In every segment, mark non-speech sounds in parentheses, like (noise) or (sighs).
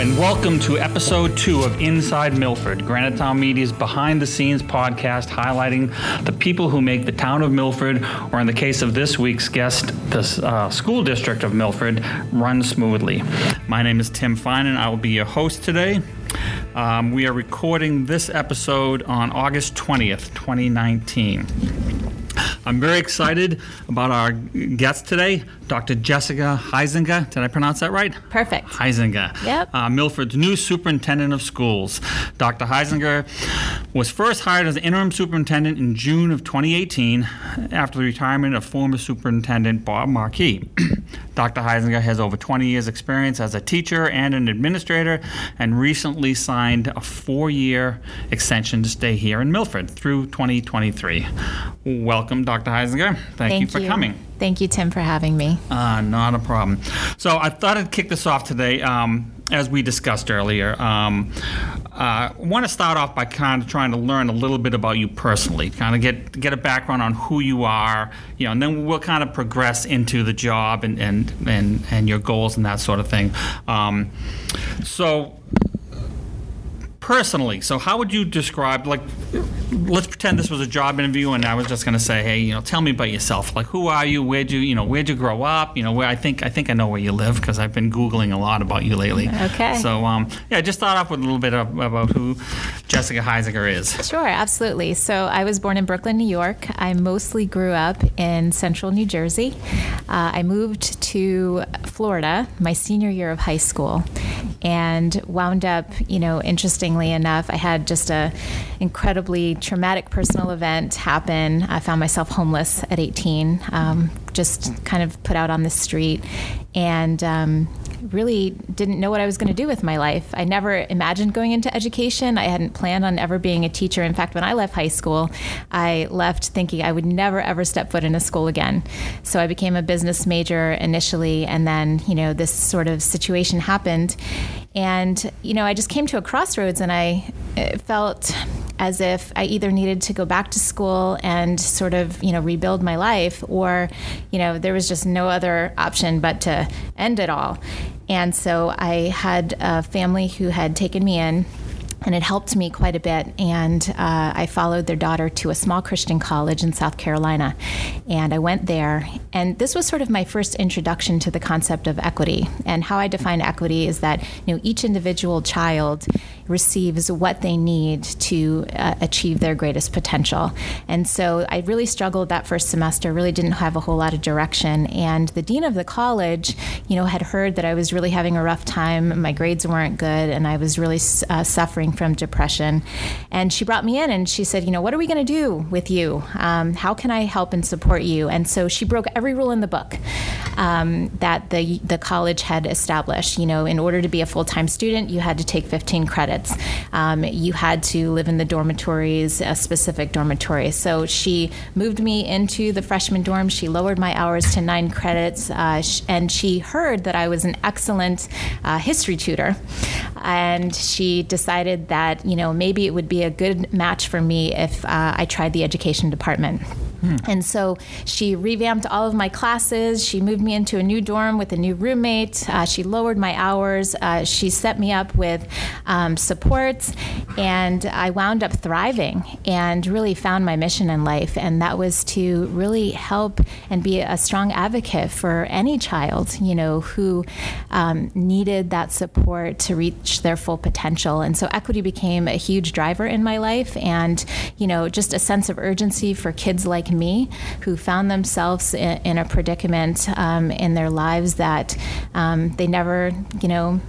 and welcome to episode two of Inside Milford, Granite Town Media's behind the scenes podcast highlighting the people who make the town of Milford, or in the case of this week's guest, the uh, school district of Milford, run smoothly. My name is Tim Fine, and I will be your host today. Um, we are recording this episode on August 20th, 2019. I'm very excited about our guest today, Dr. Jessica Huizenga. Did I pronounce that right? Perfect. Huizenga. Yep. Uh, Milford's new superintendent of schools. Dr. Huizenga was first hired as interim superintendent in June of 2018 after the retirement of former superintendent Bob Markey. (clears throat) Dr. Huizenga has over 20 years' experience as a teacher and an administrator and recently signed a four year extension to stay here in Milford through 2023. Welcome, Dr. Huizenga. Thank, you for coming. Thank you, Tim, for having me. Uh, not a problem. So I thought I'd kick this off today, um, as we discussed earlier. Um, uh, I want to start off by kind of trying to learn a little bit about you personally, kind of get get a background on who you are, you know, and then we'll kind of progress into the job and and and, and your goals and that sort of thing. Um, so personally, so how would you describe like let's pretend this was a job interview and I was just going to say, hey, you know, tell me about yourself. Like who are you? Where'd you, you know, where'd you grow up? You know, where I think I think I know where you live because I've been googling a lot about you lately. Okay. So um, yeah, just start off with a little bit of, about who Jessica Huizenga is. Sure, absolutely. So I was born in Brooklyn, New York. I mostly grew up in central New Jersey. Uh, I moved to Florida my senior year of high school and wound up, you know, interestingly enough, I had just a incredibly traumatic personal event happen. I found myself homeless at 18, um, just kind of put out on the street, and um, really didn't know what I was going to do with my life. I never imagined going into education. I hadn't planned on ever being a teacher. In fact, when I left high school, I left thinking I would never ever step foot in a school again. So I became a business major initially, and then you know this sort of situation happened, and you know I just came to a crossroads, and I felt as if I either needed to go back to school and sort of, you know, rebuild my life, or, you know, there was just no other option but to end it all. And so I had a family who had taken me in and it helped me quite a bit. And uh, I followed their daughter to a small Christian college in South Carolina, and I went there. And this was sort of my first introduction to the concept of equity. And how I define equity is that you know each individual child receives what they need to uh, achieve their greatest potential. And so I really struggled that first semester. Really didn't have a whole lot of direction. And the dean of the college, you know, had heard that I was really having a rough time. My grades weren't good, and I was really uh, suffering from depression. And she brought me in and she said, You know, what are we going to do with you? Um, how can I help and support you? And so she broke every rule in the book um, that the, the college had established. You know, in order to be a full time student, you had to take 15 credits, um, you had to live in the dormitories, a specific dormitory. So she moved me into the freshman dorm. She lowered my hours to nine credits, uh, sh- and she heard that I was an excellent uh, history tutor. And she decided that, you know, maybe it would be a good match for me if uh, I tried the education department. Hmm. And so she revamped all of my classes. She moved me into a new dorm with a new roommate. Uh, she lowered my hours. Uh, she set me up with um, supports. And I wound up thriving and really found my mission in life. And that was to really help and be a strong advocate for any child, you know, who um, needed that support to reach their full potential. And so equity became a huge driver in my life and, you know, just a sense of urgency for kids like me who found themselves in, in a predicament um, in their lives that um, they never, you know,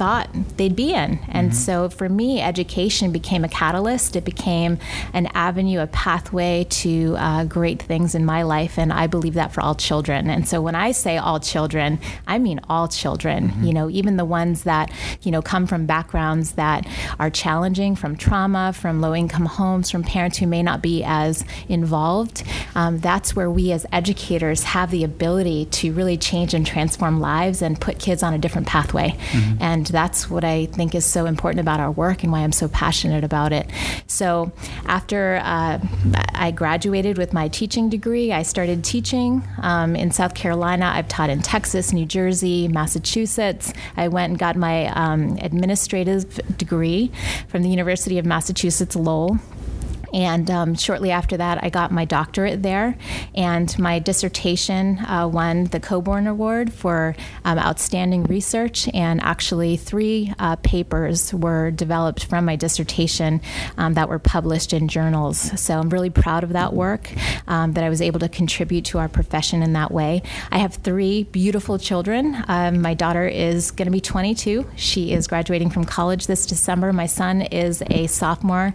thought they'd be in. And mm-hmm. so for me, education became a catalyst. It became an avenue, a pathway to uh, great things in my life. And I believe that for all children. And so when I say all children, I mean all children, mm-hmm. you know, even the ones that, you know, come from backgrounds that are challenging, from trauma, from low income homes, from parents who may not be as involved. Um, that's where we as educators have the ability to really change and transform lives and put kids on a different pathway. Mm-hmm. And that's what I think is so important about our work and why I'm so passionate about it. So after uh, I graduated with my teaching degree, I started teaching um, in South Carolina. I've taught in Texas, New Jersey, Massachusetts. I went and got my um, administrative degree from the University of Massachusetts Lowell. And um, shortly after that, I got my doctorate there. And my dissertation uh, won the Coburn Award for um, outstanding research. And actually, three uh, papers were developed from my dissertation um, that were published in journals. So I'm really proud of that work, um, that I was able to contribute to our profession in that way. I have three beautiful children. Um, my daughter is going to be 22. She is graduating from college this December. My son is a sophomore.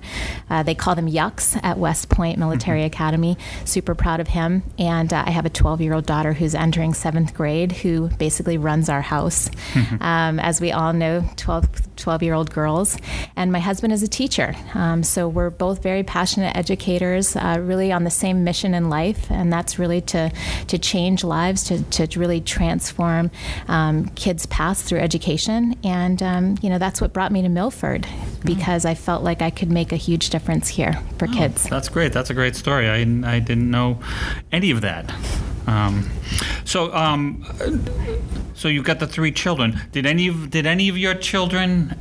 Uh, they call them young at West Point Military mm-hmm. Academy. Super proud of him. And uh, I have a 12 year old daughter who's entering seventh grade who basically runs our house. Mm-hmm. Um, as we all know, 12, 12 year old girls. And my husband is a teacher. Um, so we're both very passionate educators, uh, really on the same mission in life. And that's really to, to change lives, to, to really transform um, kids' paths through education. And, um, you know, that's what brought me to Milford mm-hmm. because I felt like I could make a huge difference here for oh, kids. That's great. That's a great story. I, I didn't know any of that. Um, so, um, so you've got the three children. Did any of did any of your children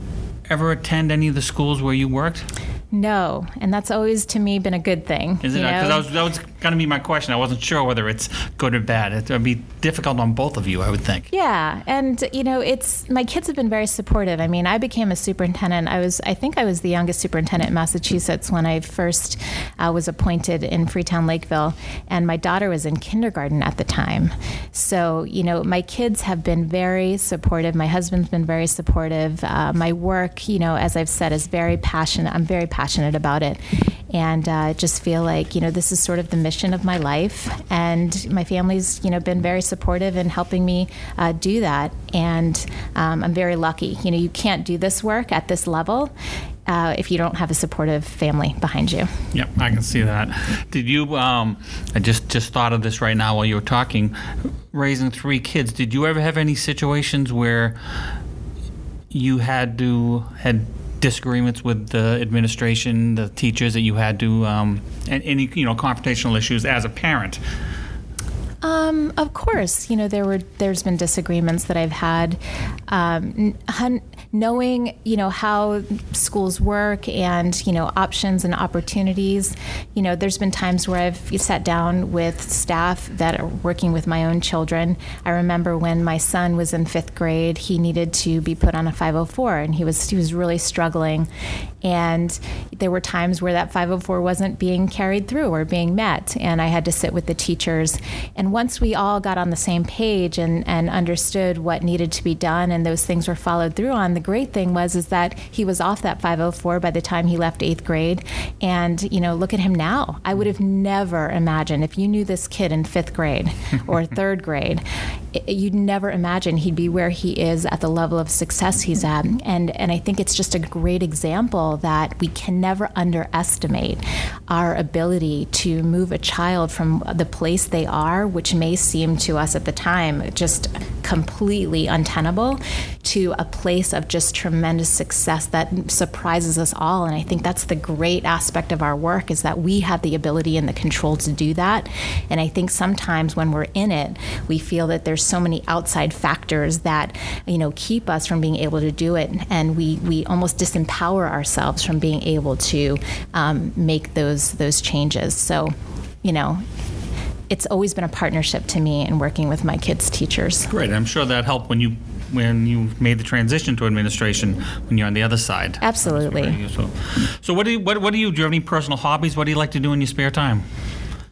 ever attend any of the schools where you worked? No, and that's always to me been a good thing. Is it? Because that was, that was going to be my question. I wasn't sure whether it's good or bad. It would be difficult on both of you, I would think. Yeah, and you know, it's my kids have been very supportive. I mean, I became a superintendent. I was, I think, I was the youngest superintendent in Massachusetts when I first uh, was appointed in Freetown Lakeville, and my daughter was in kindergarten at the time. So, you know, my kids have been very supportive. My husband's been very supportive. Uh, my work, you know, as I've said, is very passionate. I'm very passionate about it and uh, just feel like you know this is sort of the mission of my life and my family's you know been very supportive in helping me uh, do that and um, i'm very lucky you know you can't do this work at this level uh, if you don't have a supportive family behind you. Yep, I can see that. Did you? Um, I just just thought of this right now while you were talking. Raising three kids, did you ever have any situations where you had to had disagreements with the administration, the teachers that you had to, um, and any you know confrontational issues as a parent? Um, of course, you know there were there's been disagreements that I've had. Um, knowing you know how schools work and you know options and opportunities you know there's been times where i've sat down with staff that are working with my own children. I remember when my son was in fifth grade he needed to be put on a 504 and he was he was really struggling and there were times where that 504 wasn't being carried through or being met and i had to sit with the teachers and once we all got on the same page and, and understood what needed to be done and those things were followed through on the great thing was is that he was off that 504 by the time he left eighth grade. And, you know, look at him now. I would have never imagined if you knew this kid in fifth grade (laughs) or third grade, you'd never imagine he'd be where he is at the level of success he's at. And, and I think it's just a great example that we can never underestimate our ability to move a child from the place they are, which may seem to us at the time just completely untenable, to a place of just tremendous success that surprises us all. And I think that's the great aspect of our work is that we have the ability and the control to do that. And I think sometimes when we're in it, we feel that there's so many outside factors that, you know, keep us from being able to do it. And we, we almost disempower ourselves from being able to um, make those those changes. So, you know, it's always been a partnership to me in working with my kids' teachers. Great. I'm sure that helped when you when you made the transition to administration when you're on the other side. Absolutely. So, so what do you what, what do you do? You have any personal hobbies? What do you like to do in your spare time?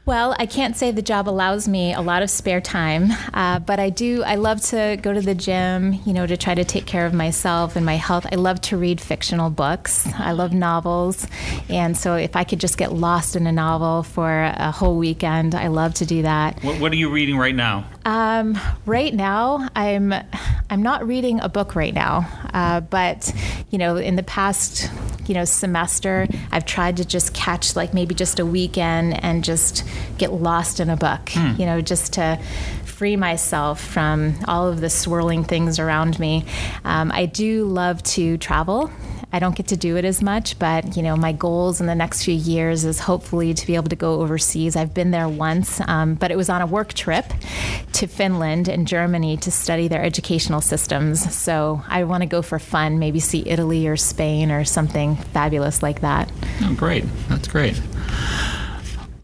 Well, I can't say the job allows me a lot of spare time, uh, but I do. I love to go to the gym, you know, to try to take care of myself and my health. I love to read fictional books. I love novels, and so if I could just get lost in a novel for a whole weekend, I love to do that. What, what are you reading right now? Um, right now, I'm I'm not reading a book right now, uh, but you know, in the past you know semester, I've tried to just catch like maybe just a weekend and just get lost in a book. Hmm. You know, just to free myself from all of the swirling things around me. Um, I do love to travel. I don't get to do it as much, but you know, my goals in the next few years is hopefully to be able to go overseas. I've been there once, um, but it was on a work trip to Finland and Germany to study their educational systems. So I want to go for fun, maybe see Italy or Spain or something fabulous like that. Oh, great. That's great.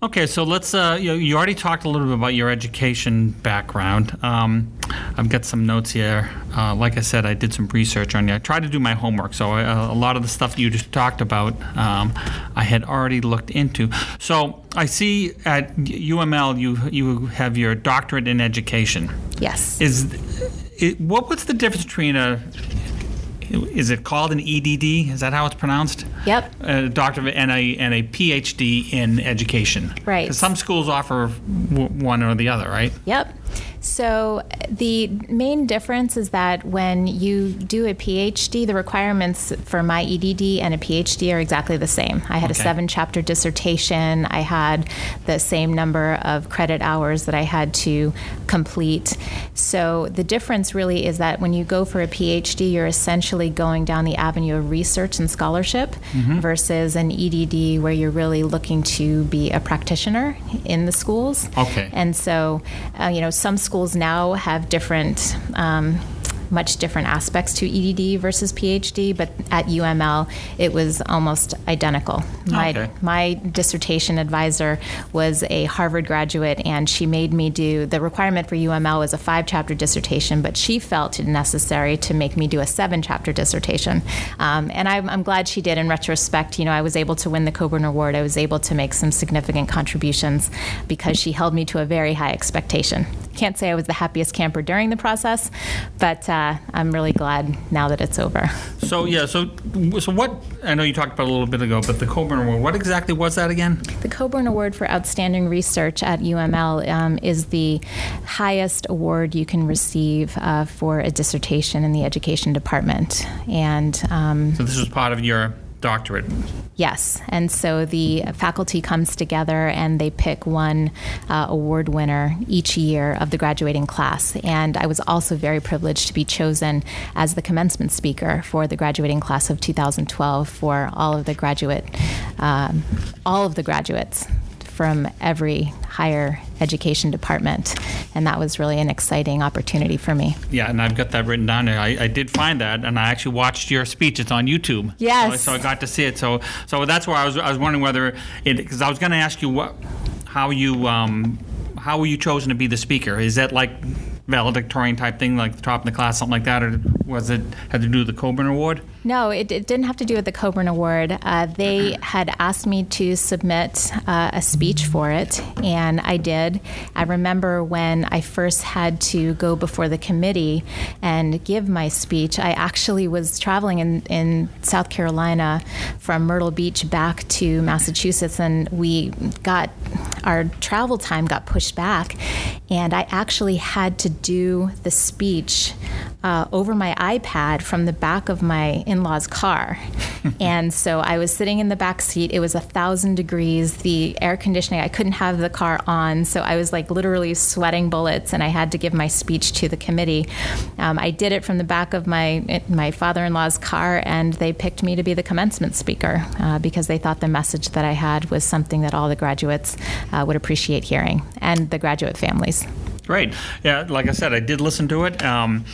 Okay, so let's. Uh, you, you already talked a little bit about your education background. Um, I've got some notes here. Uh, like I said, I did some research on you. I tried to do my homework, so uh, a lot of the stuff you just talked about, um, I had already looked into. So I see at UML you you have your doctorate in education. Yes. Is it, what what's the difference between a is it called an EDD? Is that how it's pronounced? Yep. A doctorate and a and a PhD in education. Right. some schools offer w- one or the other, right? Yep. So the main difference is that when you do a PhD, the requirements for my EDD and a PhD are exactly the same. I had Okay. a seven chapter dissertation. I had the same number of credit hours that I had to complete. So the difference really is that when you go for a PhD, you're essentially going down the avenue of research and scholarship versus an EDD where you're really looking to be a practitioner in the schools. Okay. And so, uh, you know, some schools now have different. Um, much different aspects to EDD versus PhD, but at UML it was almost identical. My, Okay. my dissertation advisor was a Harvard graduate, and she made me do the requirement for UML was a five chapter dissertation, but she felt it necessary to make me do a seven chapter dissertation. Um, and I'm, I'm glad she did in retrospect. You know, I was able to win the Coburn Award, I was able to make some significant contributions because she held me to a very high expectation. Can't say I was the happiest camper during the process, but uh, I'm really glad now that it's over. So yeah, so so what? I know you talked about a little bit ago, but the Coburn Award. What exactly was that again? The Coburn Award for Outstanding Research at UML um, is the highest award you can receive uh, for a dissertation in the education department. And um, So this was part of your doctorate. yes, and so the faculty comes together and they pick one uh, award winner each year of the graduating class. And I was also very privileged to be chosen as the commencement speaker for the graduating class of 2012 for all of the graduate, um, all of the graduates from every higher education department. And that was really an exciting opportunity for me. Yeah, and I've got that written down there. I, I did find that, and I actually watched your speech. It's on YouTube. Yes. So, so I got to see it. So so that's where I was. I was wondering whether it because I was going to ask you what how you um how were you chosen to be the speaker? Is that like valedictorian type thing, like the top of the class, something like that, or was it had to do with the Coburn Award? No, it, it didn't have to do with the Coburn Award. Uh, they had asked me to submit uh, a speech for it, and I did. I remember when I first had to go before the committee and give my speech, I actually was traveling in, in South Carolina from Myrtle Beach back to Massachusetts, and we got our travel time got pushed back, and I actually had to do the speech uh, over my iPad from the back of my in law's car. (laughs) and so I was sitting in the back seat. It was a thousand degrees, the air conditioning, I couldn't have the car on. So I was like literally sweating bullets, and I had to give my speech to the committee. Um, I did it from the back of my, my father in law's car, and they picked me to be the commencement speaker uh, because they thought the message that I had was something that all the graduates uh, would appreciate hearing and the graduate families. Great. Yeah, like I said, I did listen to it. Um,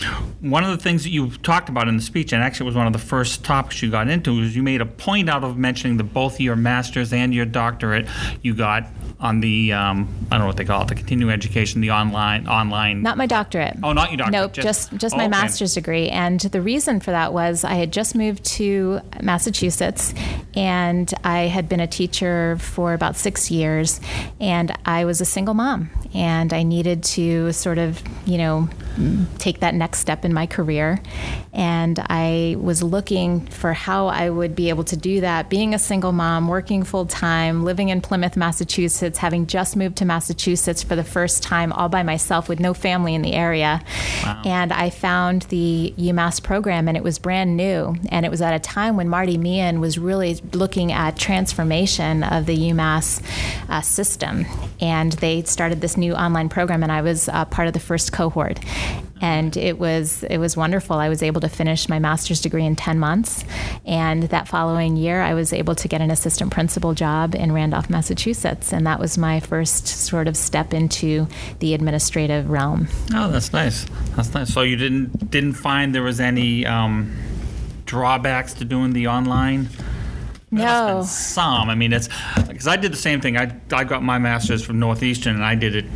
one of the things that you talked about in the speech, and actually it was one of the first topics you got into, was you made a point out of mentioning that both your master's and your doctorate you got on the um, I don't know what they call it, the continuing education, the online online. Not my doctorate. Oh, not your doctorate, Nope, just- just just, oh, my okay. master's degree. And the reason for that was I had just moved to Massachusetts, and I had been a teacher for about six years, and I was a single mom, and I needed to sort of, you know. Take that next step in my career. And I was looking for how I would be able to do that. Being a single mom, working full time, living in Plymouth, Massachusetts, having just moved to Massachusetts for the first time all by myself with no family in the area. Wow. And I found the UMass program, and it was brand new. And it was at a time when Marty Meehan was really looking at transformation of the UMass uh, system. And they started this new online program, and I was uh, part of the first cohort and it was it was wonderful. I was able to finish my master's degree in 10 months, and that following year I was able to get an assistant principal job in Randolph, Massachusetts, and that was my first sort of step into the administrative realm. Oh, that's nice. That's nice. So you didn't didn't find there was any um, drawbacks to doing the online. No. Some. I mean, it's because I did the same thing. I, I got my master's from Northeastern, and I did it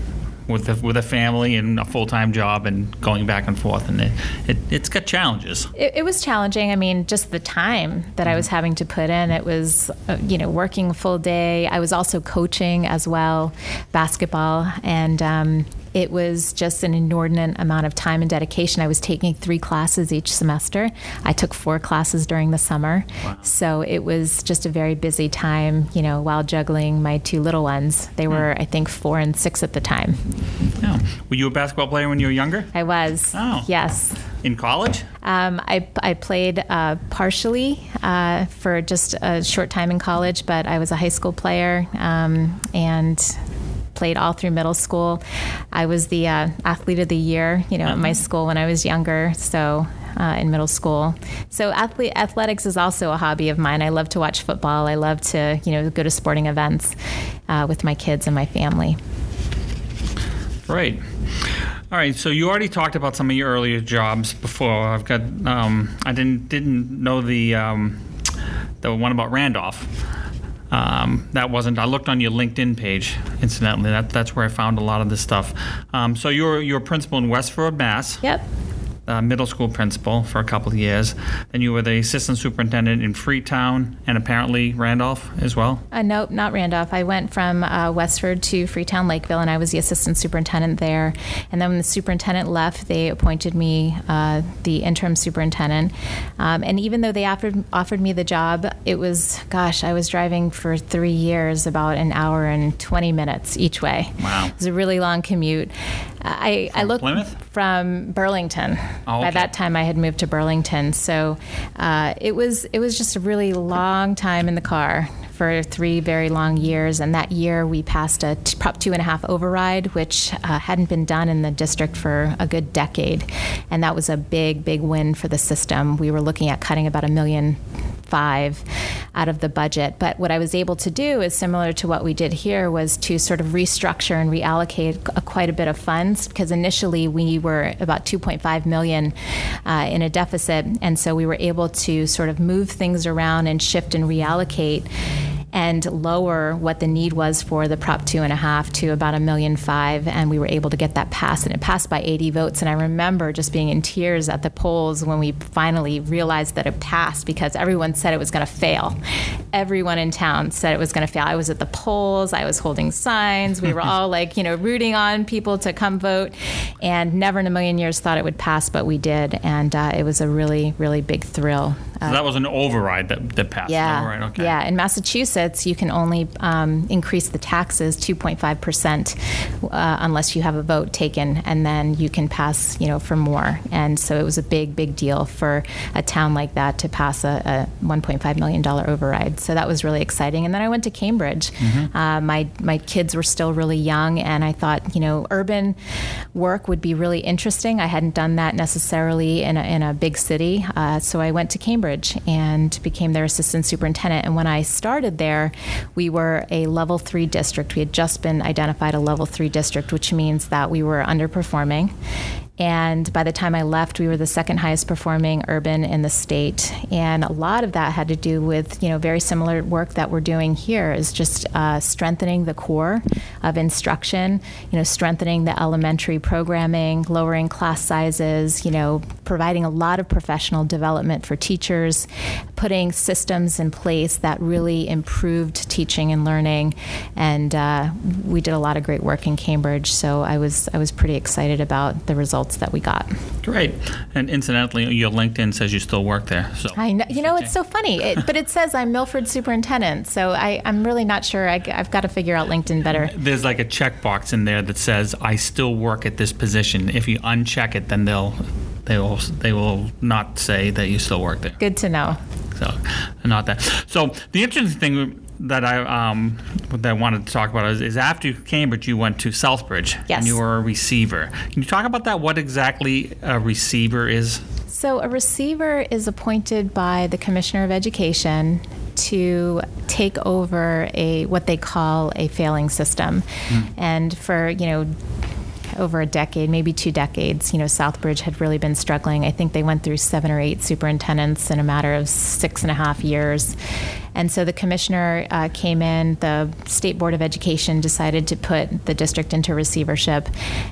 with a, with a family and a full time job and going back and forth, and it, it has got challenges. It, it, was challenging. I mean, just the time that mm-hmm. I was mm-hmm. having to put in. It was uh, you know working full day. I was also coaching as well, basketball, and um, it was just an inordinate amount of time and dedication. I was taking three classes each semester. I took four classes during the summer. Wow. So it was just a very busy time, you know, while juggling my two little ones. They hmm. were, I think, four and six at the time. Oh. Were you a basketball player when you were younger? I was. Oh. Yes. In college? Um, I, I played uh, partially uh, for just a short time in college, but I was a high school player um, and played all through middle school. I was the uh, athlete of the year, you know, uh-huh. at my uh-huh. school when I was younger. So uh, in middle school. So athlete, athletics is also a hobby of mine. I love to watch football. I love to, you know, go to sporting events uh, with my kids and my family. Right. All right, so you already talked about some of your earlier jobs before. I've got um, I didn't didn't know the um, the one about Randolph. Um, that wasn't. I looked on your LinkedIn page. Incidentally, that that's where I found a lot of this stuff. Um, so you're you're a principal in Westford, Mass. Yep uh, middle school principal for a couple of years. Then you were the assistant superintendent in Freetown and apparently Randolph as well. Uh, nope, not Randolph. I went from uh, Westford to Freetown Lakeville, and I was the assistant superintendent there. And then when the superintendent left, they appointed me uh, the interim superintendent. Um, and even though they offered offered me the job, it was gosh, I was driving for three years, about an hour and twenty minutes each way. Wow, it was a really long commute. I, I looked Plymouth? from Burlington. Oh, okay. By that time, I had moved to Burlington, so uh, it was it was just a really long time in the car for three very long years. And that year, we passed a t- Prop two and a half override, which uh, hadn't been done in the district for a good decade, and that was a big, big win for the system. We were looking at cutting about a million five out of the budget. But what I was able to do is similar to what we did here was to sort of restructure and reallocate a, quite a bit of funds because initially we were about 2.5 million uh, in a deficit, and so we were able to sort of move things around and shift and reallocate and lower what the need was for the Prop two and a half to about a million five, and we were able to get that passed, and it passed by 80 votes. And I remember just being in tears at the polls when we finally realized that it passed because everyone said it was going to fail. Everyone in town said it was going to fail. I was at the polls, I was holding signs, we were (laughs) all like, you know, rooting on people to come vote, and never in a million years thought it would pass, but we did, and uh, it was a really, really big thrill. So that was an override that, that passed. Yeah. Override. Okay. Yeah. In Massachusetts, you can only um, increase the taxes 2.5 percent uh, unless you have a vote taken, and then you can pass, you know, for more. And so it was a big, big deal for a town like that to pass a, a 1.5 million dollar override. So that was really exciting. And then I went to Cambridge. Mm-hmm. Uh, my my kids were still really young, and I thought, you know, urban work would be really interesting. I hadn't done that necessarily in a, in a big city, uh, so I went to Cambridge Cambridge and became their assistant superintendent. And when I started there, we were a level three district. We had just been identified a level three district, which means that we were underperforming. And by the time I left, we were the second highest performing urban in the state. And a lot of that had to do with, you know, very similar work that we're doing here is just uh, strengthening the core of instruction, you know, strengthening the elementary programming, lowering class sizes, you know, providing a lot of professional development for teachers, putting systems in place that really improved teaching and learning, and uh, we did a lot of great work in Cambridge. So I was I was pretty excited about the results that we got. Great. And incidentally, your LinkedIn says you still work there. So I know, you know, it's so funny, it, but it says I'm Milford superintendent. So I, I'm really not sure. I, have got to figure out LinkedIn better. There's like a checkbox in there that says I still work at this position. If you uncheck it, then they'll they will they will not say that you still work there. Good to know. So, not that. So the interesting thing that I um, that I wanted to talk about is, is, after Cambridge, you went to Southbridge. Yes. And you were a receiver. Can you talk about that? What exactly a receiver is? So a receiver is appointed by the Commissioner of Education to take over a what they call a failing system, mm. and for you know over a decade, maybe two decades, you know, Southbridge had really been struggling. I think they went through seven or eight superintendents in a matter of six and a half years. And so the commissioner uh, came in, the State Board of Education decided to put the district into receivership.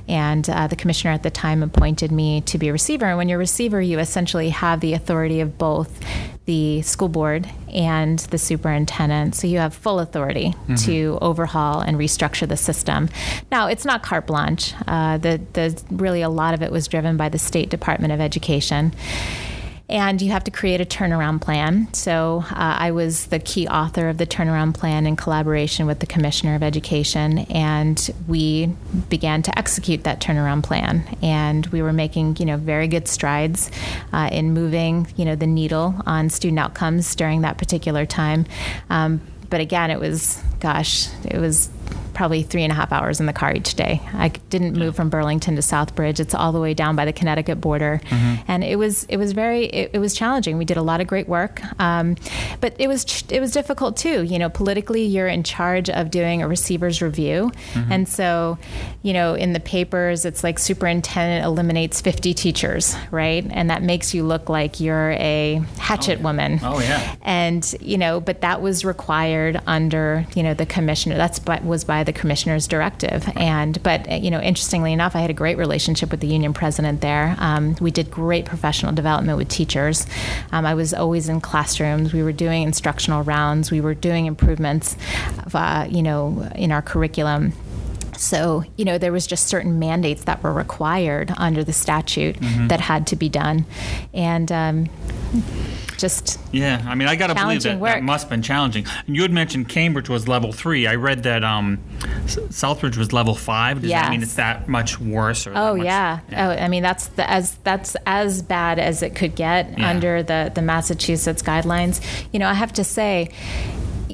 And uh, the commissioner at the time appointed me to be a receiver. And when you're a receiver, you essentially have the authority of both the school board and the superintendent. So you have full authority mm-hmm. to overhaul and restructure the system. Now, it's not carte blanche. Uh, the, the, really, a lot of it was driven by the State Department of Education and you have to create a turnaround plan. So uh, I was the key author of the turnaround plan in collaboration with the Commissioner of Education, and we began to execute that turnaround plan. And we were making, you know, very good strides uh, in moving, you know, the needle on student outcomes during that particular time. Um, but again, it was, gosh, it was probably three and a half hours in the car each day. I didn't move from Burlington to Southbridge. It's all the way down by the Connecticut border, mm-hmm. and it was it was very it, it, was challenging. We did a lot of great work, um, but it was it was difficult too. You know, politically, you're in charge of doing a receiver's review, mm-hmm. and so, you know, in the papers, it's like superintendent eliminates 50 teachers, right? And that makes you look like you're a hatchet oh, yeah. woman. Oh yeah. And you know, but that was required under you know the commissioner. That's what was by the commissioner's directive. And but you know, interestingly enough, I had a great relationship with the union president there. Um, we did great professional development with teachers. Um, I was always in classrooms. We were doing instructional rounds. We were doing improvements, uh, you know, in our curriculum. So, you know, there was just certain mandates that were required under the statute mm-hmm. that had to be done. And um, just yeah. I mean, I got to believe that work. that must have been challenging. And you had mentioned Cambridge was level three. I read that um, Southbridge was level five. Does yes. that mean it's that much worse? oh much, yeah. yeah. Oh, I mean that's the, as that's as bad as it could get yeah. under the the Massachusetts guidelines. You know, I have to say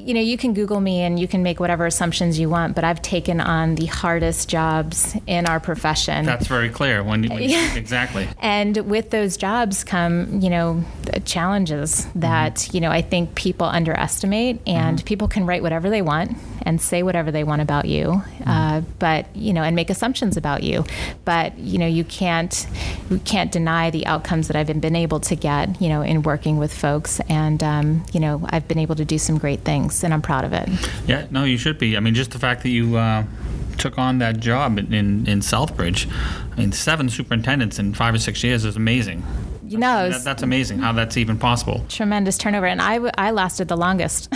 you know, you can Google me and you can make whatever assumptions you want, but I've taken on the hardest jobs in our profession. That's very clear. When, when (laughs) exactly. And with those jobs come, you know, challenges that mm-hmm. you know I think people underestimate, and mm-hmm. people can write whatever they want and say whatever they want about you, mm-hmm. uh, but you know, and make assumptions about you. But you know, you can't you can't deny the outcomes that I've been able to get, you know, in working with folks, and um, you know, I've been able to do some great things things, and I'm proud of it. Yeah, no, you should be. I mean, just the fact that you uh, took on that job in, in, in Southbridge, I mean, seven superintendents in five or six years is amazing you know, that, that's amazing how that's even possible. Tremendous turnover, and I, I lasted the longest.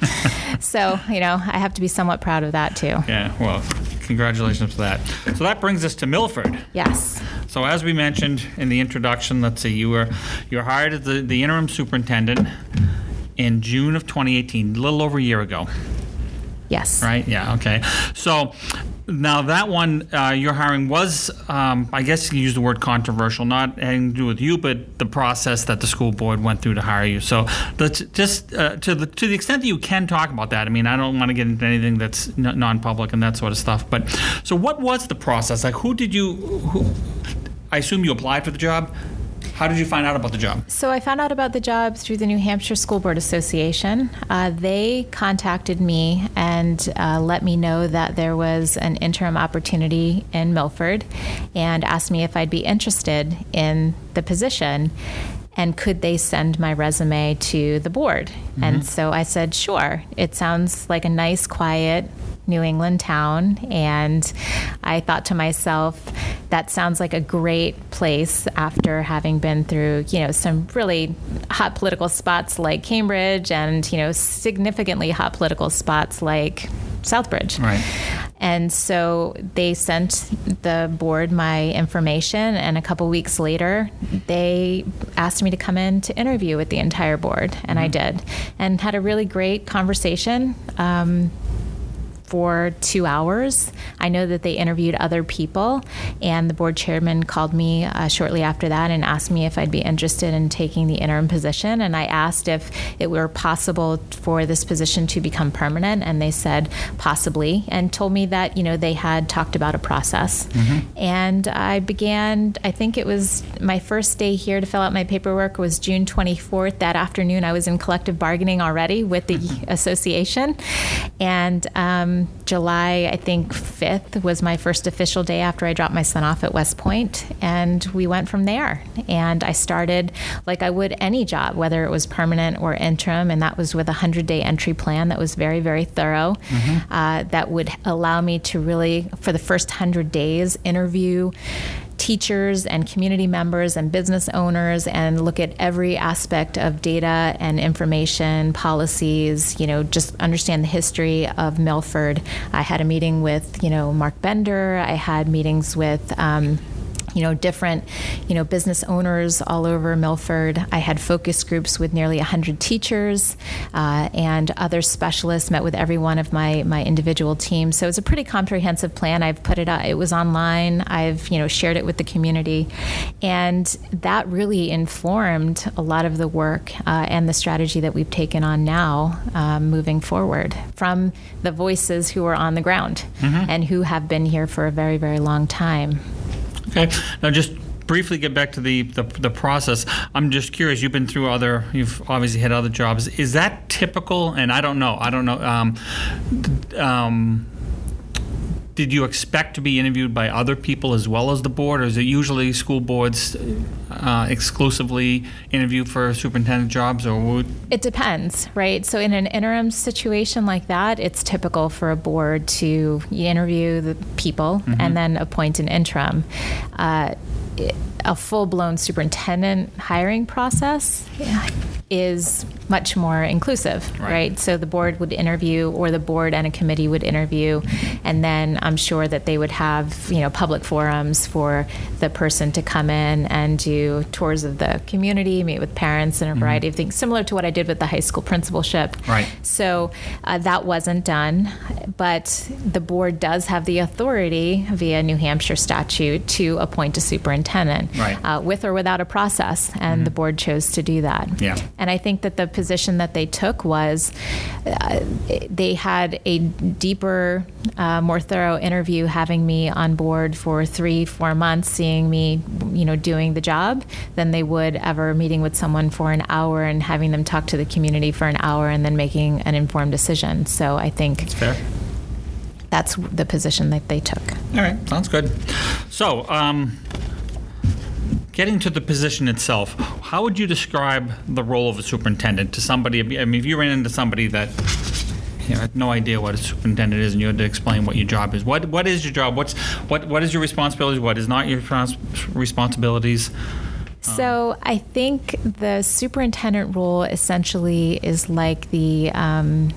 (laughs) so you know, I have to be somewhat proud of that too. Yeah, well, congratulations for that. So that brings us to Milford. Yes. So as we mentioned in the introduction, let's see, you were you were hired as the, the interim superintendent in June of 2018, a little over a year ago. Yes. Right? Yeah, okay. So now that one, uh, your hiring was, um, I guess you used the word controversial, not having to do with you, but the process that the school board went through to hire you. So let's just uh, to the to the extent that you can talk about that. I mean, I don't want to get into anything that's non-public and that sort of stuff. But so, what was the process? Like, who did you? Who, I assume you applied for the job. How did you find out about the job? So I found out about the job through the New Hampshire School Board Association. Uh, they contacted me and uh, let me know that there was an interim opportunity in Milford and asked me if I'd be interested in the position and could they send my resume to the board? Mm-hmm. And so I said, sure. It sounds like a nice, quiet New England town. And I thought to myself, that sounds like a great place after having been through, you know, some really hot political spots like Cambridge and, you know, significantly hot political spots like Southbridge. Right. And so they sent the board my information, and a couple weeks later, they asked me to come in to interview with the entire board, and I did, and had a really great conversation. Um, for two hours. I know that they interviewed other people, and the board chairman called me uh, shortly after that and asked me if I'd be interested in taking the interim position. And I asked if it were possible for this position to become permanent, and they said possibly, and told me that you know they had talked about a process. Mm-hmm. And I began. I think it was my first day here to fill out my paperwork was June 24th. That afternoon, I was in collective bargaining already with the (laughs) association, and. Um, July, I think 5th was my first official day after I dropped my son off at West Point, and we went from there. And I started like I would any job, whether it was permanent or interim, and that was with a 100 day entry plan that was very, very thorough. Mm-hmm. Uh, that would allow me to really, for the first 100 days, interview teachers and community members and business owners and look at every aspect of data and information policies you know just understand the history of milford. I had a meeting with you know mark bender. I had meetings with um, you know, different, you know, business owners all over Milford. I had focus groups with nearly 100 teachers uh, and other specialists, met with every one of my, my individual teams. So it's a pretty comprehensive plan. I've put it out, it was online. I've, you know, shared it with the community. And that really informed a lot of the work uh, and the strategy that we've taken on now um, moving forward from the voices who are on the ground mm-hmm. and who have been here for a very, very long time. Okay. Now, just briefly get back to the, the, the process. I'm just curious. You've been through other. You've obviously had other jobs. Is that typical? And I don't know. I don't know. Um, um, did you expect to be interviewed by other people as well as the board, or is it usually school boards uh, exclusively interview for superintendent jobs, or would... it depends, right? So in an interim situation like that, it's typical for a board to interview the people mm-hmm. and then appoint an interim. Uh, a full blown superintendent hiring process is much more inclusive, right. right. So the board would interview, or the board and a committee would interview, and then I'm sure that they would have you know public forums for the person to come in and do tours of the community, meet with parents, and a mm-hmm. variety of things, similar to what I did with the high school principalship. Right. So uh, that wasn't done, but the board does have the authority via New Hampshire statute to appoint a superintendent right. uh, with or without a process, and mm-hmm. the board chose to do that. Yeah. And I think that the position that they took was uh, they had a deeper, uh, more thorough interview, having me on board for three, four months, seeing me, you know, doing the job, than they would ever meeting with someone for an hour and having them talk to the community for an hour and then making an informed decision. So I think that's fair that's the position that they took. All right, sounds good. So, um, Getting to the position itself, how would you describe the role of a superintendent to somebody? I mean, if you ran into somebody that you know, had no idea what a superintendent is, and you had to explain what your job is. What what is your job? What's what what is your responsibilities? What is not your responsibilities? So I think the superintendent role essentially is like the um,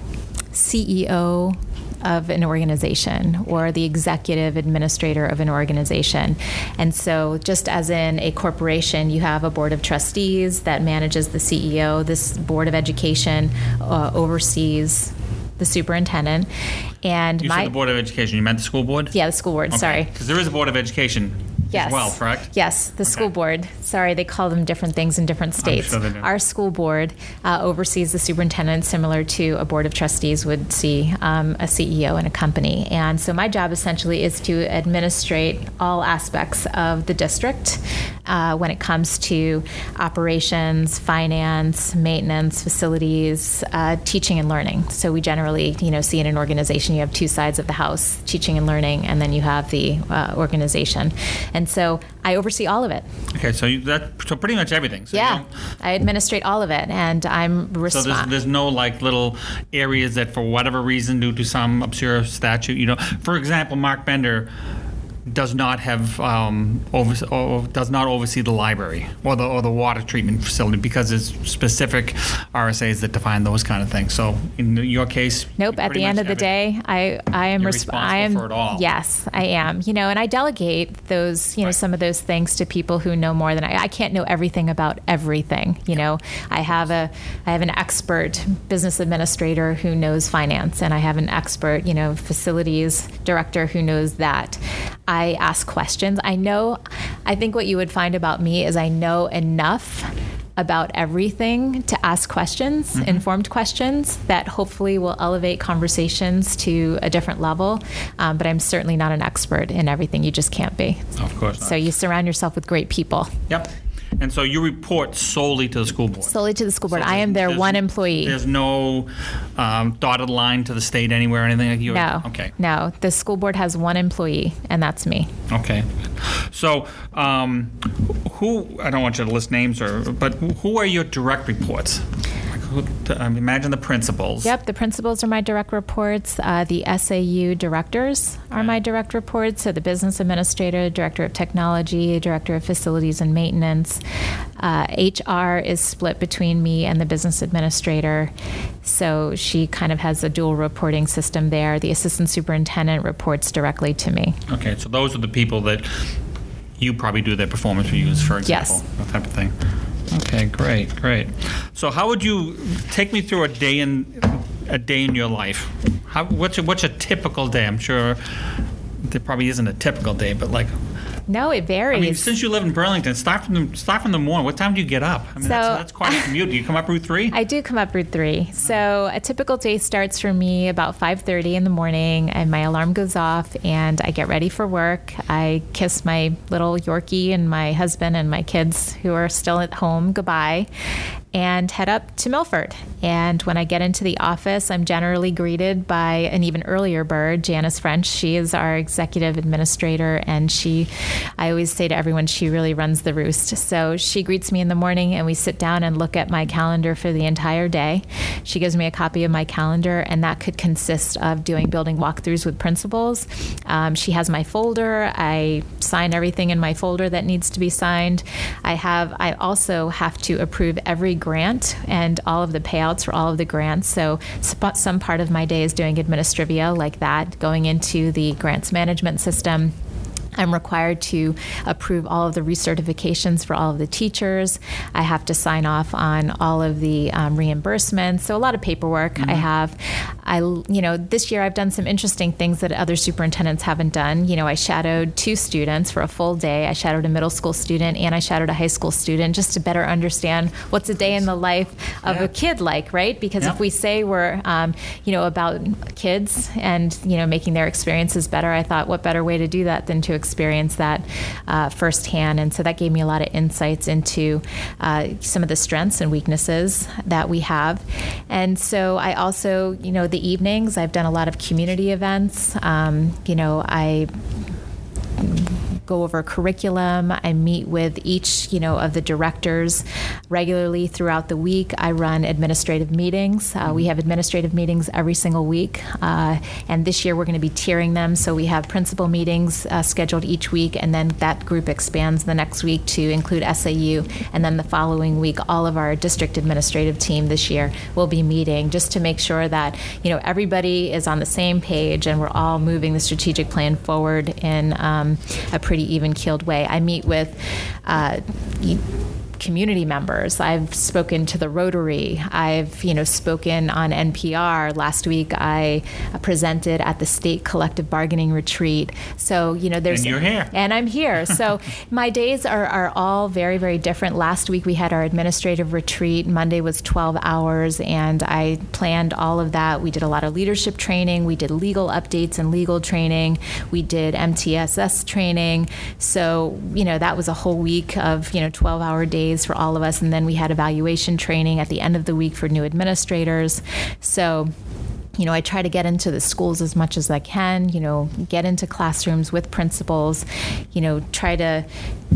CEO of an organization or the executive administrator of an organization. And so, just as in a corporation, you have a board of trustees that manages the CEO. This board of education uh, oversees the superintendent. And you my, said the board of education. You meant the school board? Yeah, the school board. Okay. Sorry, because there is a board of education yes. well, correct? Yes, the okay. school board. Sorry, they call them different things in different states. Sure Our school board uh, oversees the superintendent, similar to a board of trustees would see um, a CEO in a company. And so my job essentially is to administrate all aspects of the district uh, when it comes to operations, finance, maintenance, facilities, uh, teaching and learning. So we generally, you know, see in an organization you have two sides of the house: teaching and learning, and then you have the uh, organization. And so I oversee all of it. Okay, so you, that so pretty much everything. So yeah, I administrate all of it, and I'm responsible. So there's, there's no like little areas that, for whatever reason, due to some obscure statute, you know, for example, Mark Bender does not have um, over, or does not oversee the library or the or the water treatment facility because it's specific RSAs that define those kind of things. So in your case, Nope. At the end of the day, I I am resp- responsible I am for it all. Yes, I am. You know, and I delegate those you know Right. some of those things to people who know more than I. I can't know everything about everything. You know, I have a I have an expert business administrator who knows finance, and I have an expert you know facilities director who knows that. I ask questions. I know. I think what you would find about me is I know enough about everything to ask questions, Mm-hmm. informed questions that hopefully will elevate conversations to a different level. Um, but I'm certainly not an expert in everything. You just can't be. Of course. Not. So you surround yourself with great people. Yep. And so you report solely to the school board. Solely to the school board. So I am their one employee. There's no um, dotted line to the state anywhere or anything like you. No. Okay. No. The school board has one employee, and that's me. Okay. So, um, who, I don't want you to list names or, but who are your direct reports? Um, imagine the principals. Yep, the principals are my direct reports. Uh, the SAU directors are my direct reports. So the business administrator, director of technology, director of facilities and maintenance. Uh, HR is split between me and the business administrator. So she kind of has a dual reporting system there. The assistant superintendent reports directly to me. Okay, so those are the people that you probably do their performance reviews, for example. Yes. That type of thing. Okay, great, great. So how would you take me through a day in a day in your life? How, what's a, what's a typical day? I'm sure there probably isn't a typical day, but like No, it varies. I mean, since you live in Burlington, start from the start from the morning. What time do you get up? I mean, that's, So- that's quite a commute. Do you come up Route Three? (laughs) I do come up Route 3. So a typical day starts for me about 5:30 in the morning and my alarm goes off and I get ready for work. I kiss my little Yorkie and my husband and my kids who are still at home goodbye and head up to Milford. And when I get into the office, I'm generally greeted by an even earlier bird, Janice French. She is our executive administrator and she I always say to everyone she really runs the roost. So she greets me in the morning and we sit down and look at my calendar for the entire day. She gives me a copy of my calendar and that could consist of doing building walkthroughs with principals. Um, she has my folder. I sign everything in my folder that needs to be signed. I have I also have to approve every grant and all of the payouts for all of the grants. So some part of my day is doing administrivia like that, going into the grants management system. I'm required to approve all of the recertifications for all of the teachers. I have to sign off on all of the um, reimbursements. So a lot of paperwork I have. I, you know, this year I've done some interesting things that other superintendents haven't done. You know, I shadowed two students for a full day. I shadowed a middle school student and I shadowed a high school student just to better understand what's a day in the life of Yeah. a kid like, right? Because Yeah. if we say we're, um, you know, about kids and you know making their experiences better, I thought, what better way to do that than to experience that uh, firsthand? And so that gave me a lot of insights into uh, some of the strengths and weaknesses that we have. And so I also, you know, the evenings I've done a lot of community events. Um, you know, I go over curriculum. I meet with each, you know, of the directors regularly throughout the week. I run administrative meetings. Uh, we have administrative meetings every single week, uh, and this year we're going to be tiering them. So we have principal meetings uh, scheduled each week, and then that group expands the next week to include SAU, and then the following week, all of our district administrative team this year will be meeting just to make sure that you know everybody is on the same page and we're all moving the strategic plan forward in um, a pretty even keeled way. I meet with. Uh, community members. I've spoken to the Rotary. I've, you know, spoken on NPR. Last week I presented at the state collective bargaining retreat. So, you know, there's And you're here. And I'm here. (laughs) So my days are, are all very, very different. Last week we had our administrative retreat. Monday was 12 hours and I planned all of that. We did a lot of leadership training. We did legal updates and legal training. We did MTSS training. So, you know, that was a whole week of, you know, 12 hour days for all of us. And then we had evaluation training at the end of the week for new administrators. So, you know, I try to get into the schools as much as I can, you know, get into classrooms with principals, you know, try to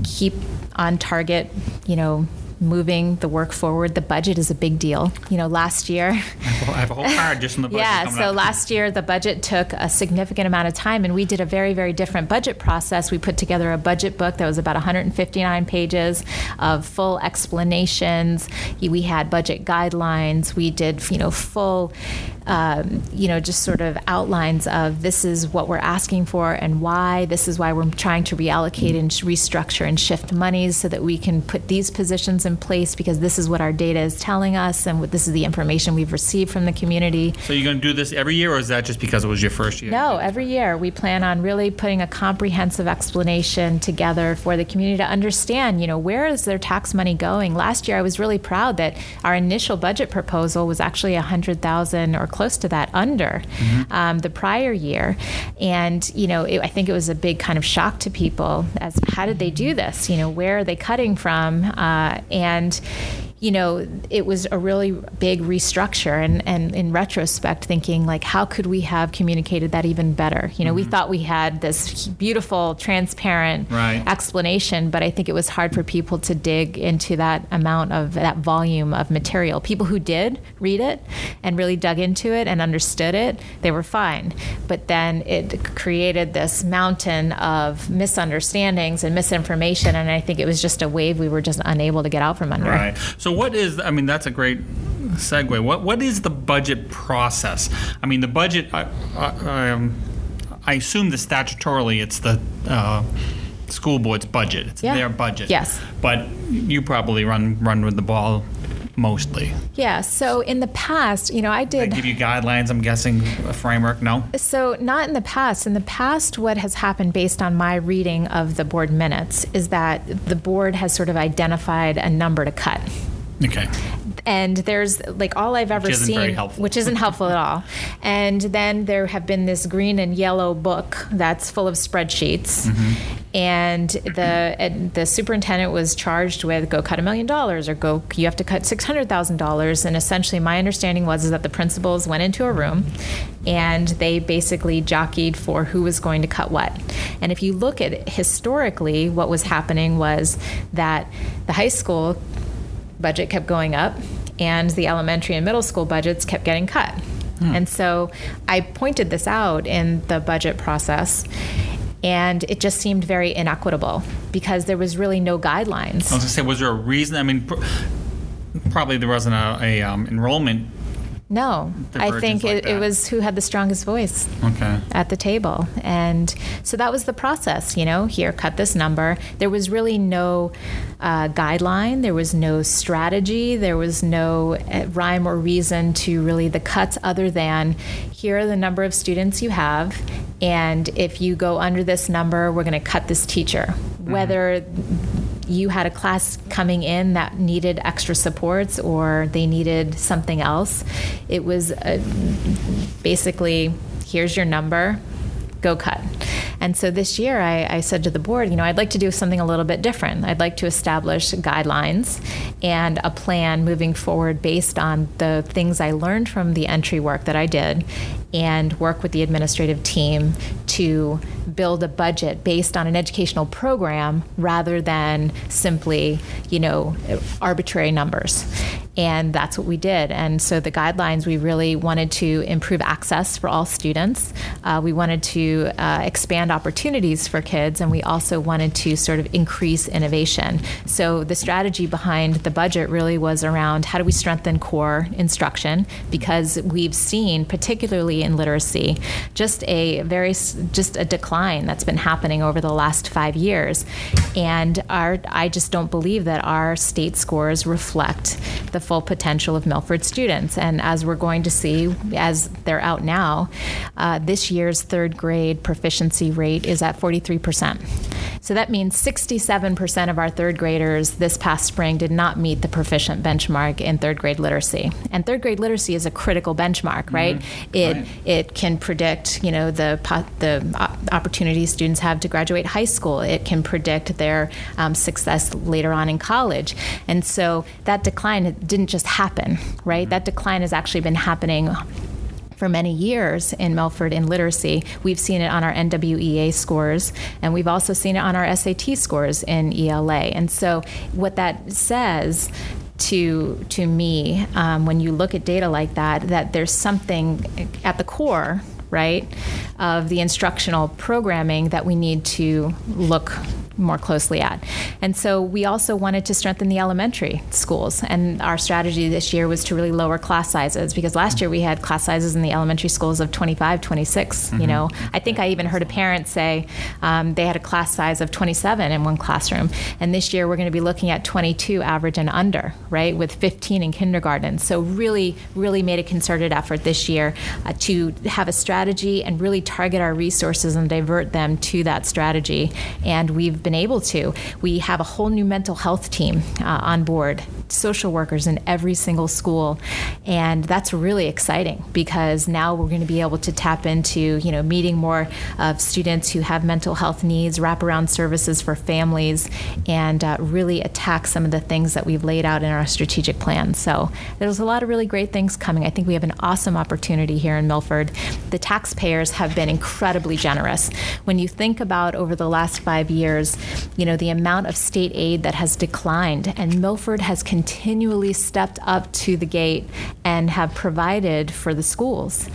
keep on target, you know, moving the work forward. The budget is a big deal. You know, last year. I have a whole card (laughs) just in the budget. yeah, so up. last year the budget took a significant amount of time, and we did a very, very different budget process. We put together a budget book that was about 159 pages of full explanations. We had budget guidelines. We did, you know, full um, you know, just sort of outlines of this is what we're asking for and why. This is why we're trying to reallocate and restructure and shift monies so that we can put these positions in place because this is what our data is telling us and what this is the information we've received from the community. So you're going to do this every year, or is that just because it was your first year? No, every year we plan on really putting a comprehensive explanation together for the community to understand, you know, where is their tax money going. Last year, I was really proud that our initial budget proposal was actually a hundred thousand or close to that under mm-hmm. um, the prior year. And, you know, it, I think it was a big kind of shock to people as how did they do this? You know, where are they cutting from? Uh, and, you know, it was a really big restructure. And, and in retrospect, thinking like, how could we have communicated that even better? You know, mm-hmm. we thought we had this beautiful, transparent right. explanation, but I think it was hard for people to dig into that amount of that volume of material. People who did read it and really dug into it and understood it, they were fine. But then it created this mountain of misunderstandings and misinformation. And I think it was just a wave we were just unable to get out from under. Right. So what is? I mean, that's a great segue. What what is the budget process? I mean, the budget. I, I, um, I assume the statutorily it's the. Uh, school board's budget. It's yeah. their budget. Yes. But you probably run run with the ball mostly. Yeah. So in the past, you know, I did. They give you guidelines. I'm guessing a framework. No. So not in the past. In the past, what has happened based on my reading of the board minutes is that the board has sort of identified a number to cut. Okay. And there's like all I've ever which seen, which isn't helpful at all. (laughs) And then there have been this green and yellow book that's full of spreadsheets. Mm-hmm. And the the superintendent was charged with go cut a million dollars or go you have to cut six hundred thousand dollars. And essentially, my understanding was is that the principals went into a room and they basically jockeyed for who was going to cut what. And if you look at it, historically, what was happening was that the high school budget kept going up and the elementary and middle school budgets kept getting cut. Hmm. And so I pointed this out in the budget process and it just seemed very inequitable because there was really no guidelines. I was going to say, was there a reason? I mean, pr- probably there wasn't a, a um, enrollment no, I think like it, it, was who had the strongest voice okay. at the table. And so that was the process, you know, here, cut this number. There was really no uh, guideline, there was no strategy, there was no uh, rhyme or reason to really the cuts other than here are the number of students you have. And if you go under this number, we're going to cut this teacher. Mm-hmm. Whether you had a class coming in that needed extra supports or they needed something else. It was a, basically here's your number, go cut. And so this year I, I, said to the board, you know, I'd like to do something a little bit different. I'd like to establish guidelines and a plan moving forward based on the things I learned from the entry work that I did and work with the administrative team to build a budget based on an educational program rather than simply, you know, arbitrary numbers. And that's what we did. And so the guidelines, we really wanted to improve access for all students. Uh, we wanted to uh, expand opportunities for kids, and we also wanted to sort of increase innovation. So the strategy behind the budget really was around how do we strengthen core instruction because we've seen, particularly in literacy, just a very just a decline that's been happening over the last five years. And our I just don't believe that our state scores reflect the full potential of Milford students. And as we're going to see, as they're out now, uh, this year's third grade proficiency rate is at 43%. So that means 67% of our third graders this past spring did not meet the proficient benchmark in third grade literacy. And third grade literacy is a critical benchmark, right? Mm-hmm. It right. It can predict, you know, the the opportunities students have to graduate high school. It can predict their um, success later on in college. And so that decline didn't just happen, right? Mm-hmm. That decline has actually been happening for many years in Milford in literacy. We've seen it on our NWEA scores, and we've also seen it on our SAT scores in ELA. And so, what that says to to me um, when you look at data like that that there's something at the core right of the instructional programming that we need to look more closely at. And so we also wanted to strengthen the elementary schools. And our strategy this year was to really lower class sizes because last year we had class sizes in the elementary schools of 25, 26. Mm-hmm. You know, I think I even heard a parent say um, they had a class size of 27 in one classroom. And this year we're going to be looking at 22 average and under, right, with 15 in kindergarten. So really, really made a concerted effort this year uh, to have a strategy and really target our resources and divert them to that strategy. And we've been able to. We have a whole new mental health team uh, on board, social workers in every single school, and that's really exciting because now we're going to be able to tap into you know meeting more of students who have mental health needs, wraparound services for families, and uh, really attack some of the things that we've laid out in our strategic plan. So there's a lot of really great things coming. I think we have an awesome opportunity here in Milford. The taxpayers have been incredibly generous. When you think about over the last five years, you know, the amount of state aid that has declined. And Milford has continually stepped up to the gate and have provided for the schools.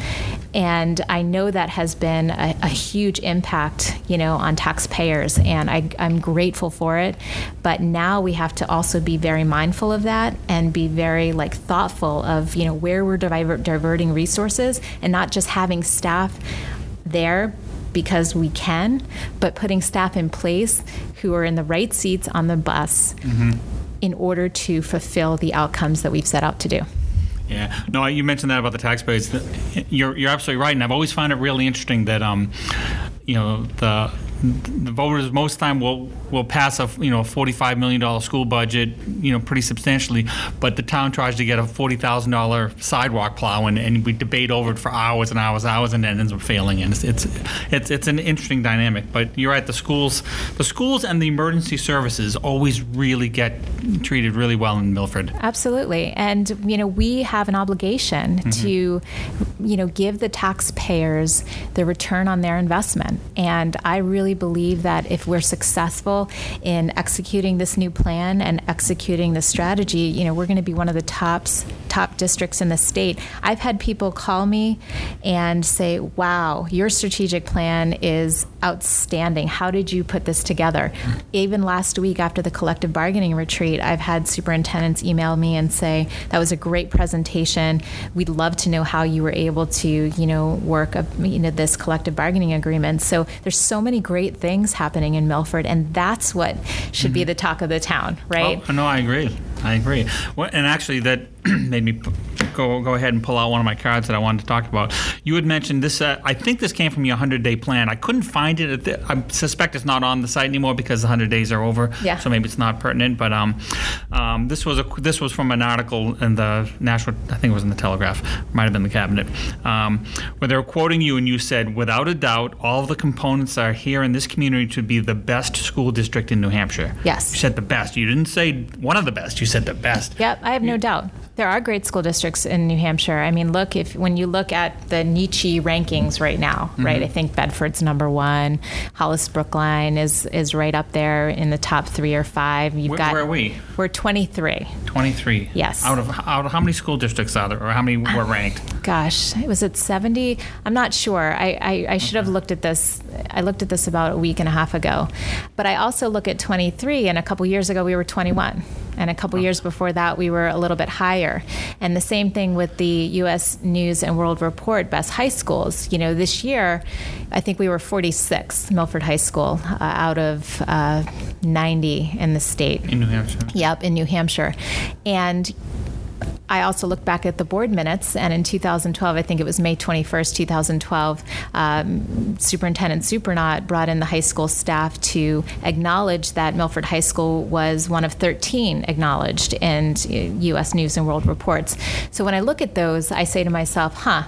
And I know that has been a, a huge impact, you know, on taxpayers, and I, I'm grateful for it. But now we have to also be very mindful of that and be very like thoughtful of, you know, where we're diverting resources and not just having staff there because we can, but putting staff in place who are in the right seats on the bus mm-hmm. in order to fulfill the outcomes that we've set out to do. Yeah, no, you mentioned that about the taxpayers. You're you're absolutely right, and I've always found it really interesting that um, you know the the voters most time will will pass a you know forty five million dollar school budget you know pretty substantially, but the town tries to get a forty thousand dollar sidewalk plow and, and we debate over it for hours and hours and hours and then ends up failing and it's, it's it's it's an interesting dynamic. But you're right, the schools the schools and the emergency services always really get treated really well in Milford. Absolutely, and you know we have an obligation mm-hmm. to you know give the taxpayers the return on their investment, and I really really believe that if we're successful in executing this new plan and executing the strategy, you know, we're going to be one of the tops top districts in the state. I've had people call me and say, "Wow, your strategic plan is outstanding. How did you put this together?" Even last week after the collective bargaining retreat, I've had superintendents email me and say, "That was a great presentation. We'd love to know how you were able to, you know, work a, you know this collective bargaining agreement." So there's so many great great things happening in Milford, and that's what should mm-hmm. be the talk of the town, right? Oh, no, I agree. I agree. Well, and actually, that (clears throat) made me go go ahead and pull out one of my cards that I wanted to talk about. You had mentioned this. Uh, I think this came from your 100 day plan. I couldn't find it. The, I suspect it's not on the site anymore because the 100 days are over. Yeah. So maybe it's not pertinent. But um, um, this was a this was from an article in the National. I think it was in the Telegraph. Might have been the Cabinet, um, where they were quoting you, and you said, "Without a doubt, all the components are here in this community to be the best school district in New Hampshire." Yes. You said the best. You didn't say one of the best. You said the best. Yep. I have no doubt. There are great school districts in New Hampshire. I mean, look if when you look at the Niche rankings right now, mm-hmm. right? I think Bedford's number one. Hollis Brookline is is right up there in the top three or five. You've where, got where are we? We're 23. 23. Yes. Out of out of how many school districts are there, or how many were (sighs) ranked? Gosh, was it 70? I'm not sure. I I, I should okay. have looked at this. I looked at this about a week and a half ago, but I also look at 23, and a couple years ago we were 21 and a couple years before that we were a little bit higher. And the same thing with the U.S. News and World Report best high schools. You know, this year, I think we were 46 Milford High School uh, out of uh, 90 in the state. In New Hampshire. Yep, in New Hampshire, and I also look back at the board minutes, and in 2012, I think it was May 21st, 2012, um, Superintendent Suprenant brought in the high school staff to acknowledge that Milford High School was one of 13 acknowledged in U.S. News and World Reports. So when I look at those, I say to myself, huh,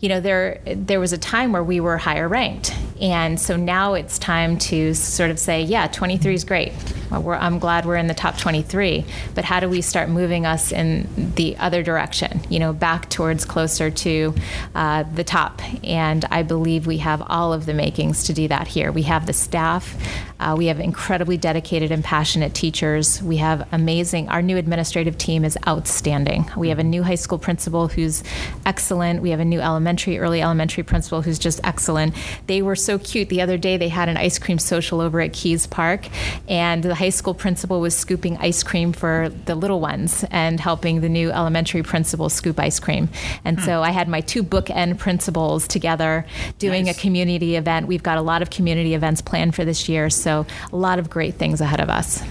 you know, there there was a time where we were higher ranked, And so now it's time to sort of say, yeah, 23 is great. Well, I'm glad we're in the top 23, but how do we start moving us in the other direction, you know, back towards closer to uh, the top? And I believe we have all of the makings to do that here. We have the staff, uh, we have incredibly dedicated and passionate teachers. We have amazing, our new administrative team is outstanding. We have a new high school principal who's excellent. We have a new elementary, early elementary principal who's just excellent. They were so cute. The other day they had an ice cream social over at Keyes Park, and the high school principal was scooping ice cream for the little ones and helping the new elementary principal scoop ice cream. And hmm. so I had my two bookend principals together doing nice. a community event. We've got a lot of community events planned for this year. So so a lot of great things ahead of us.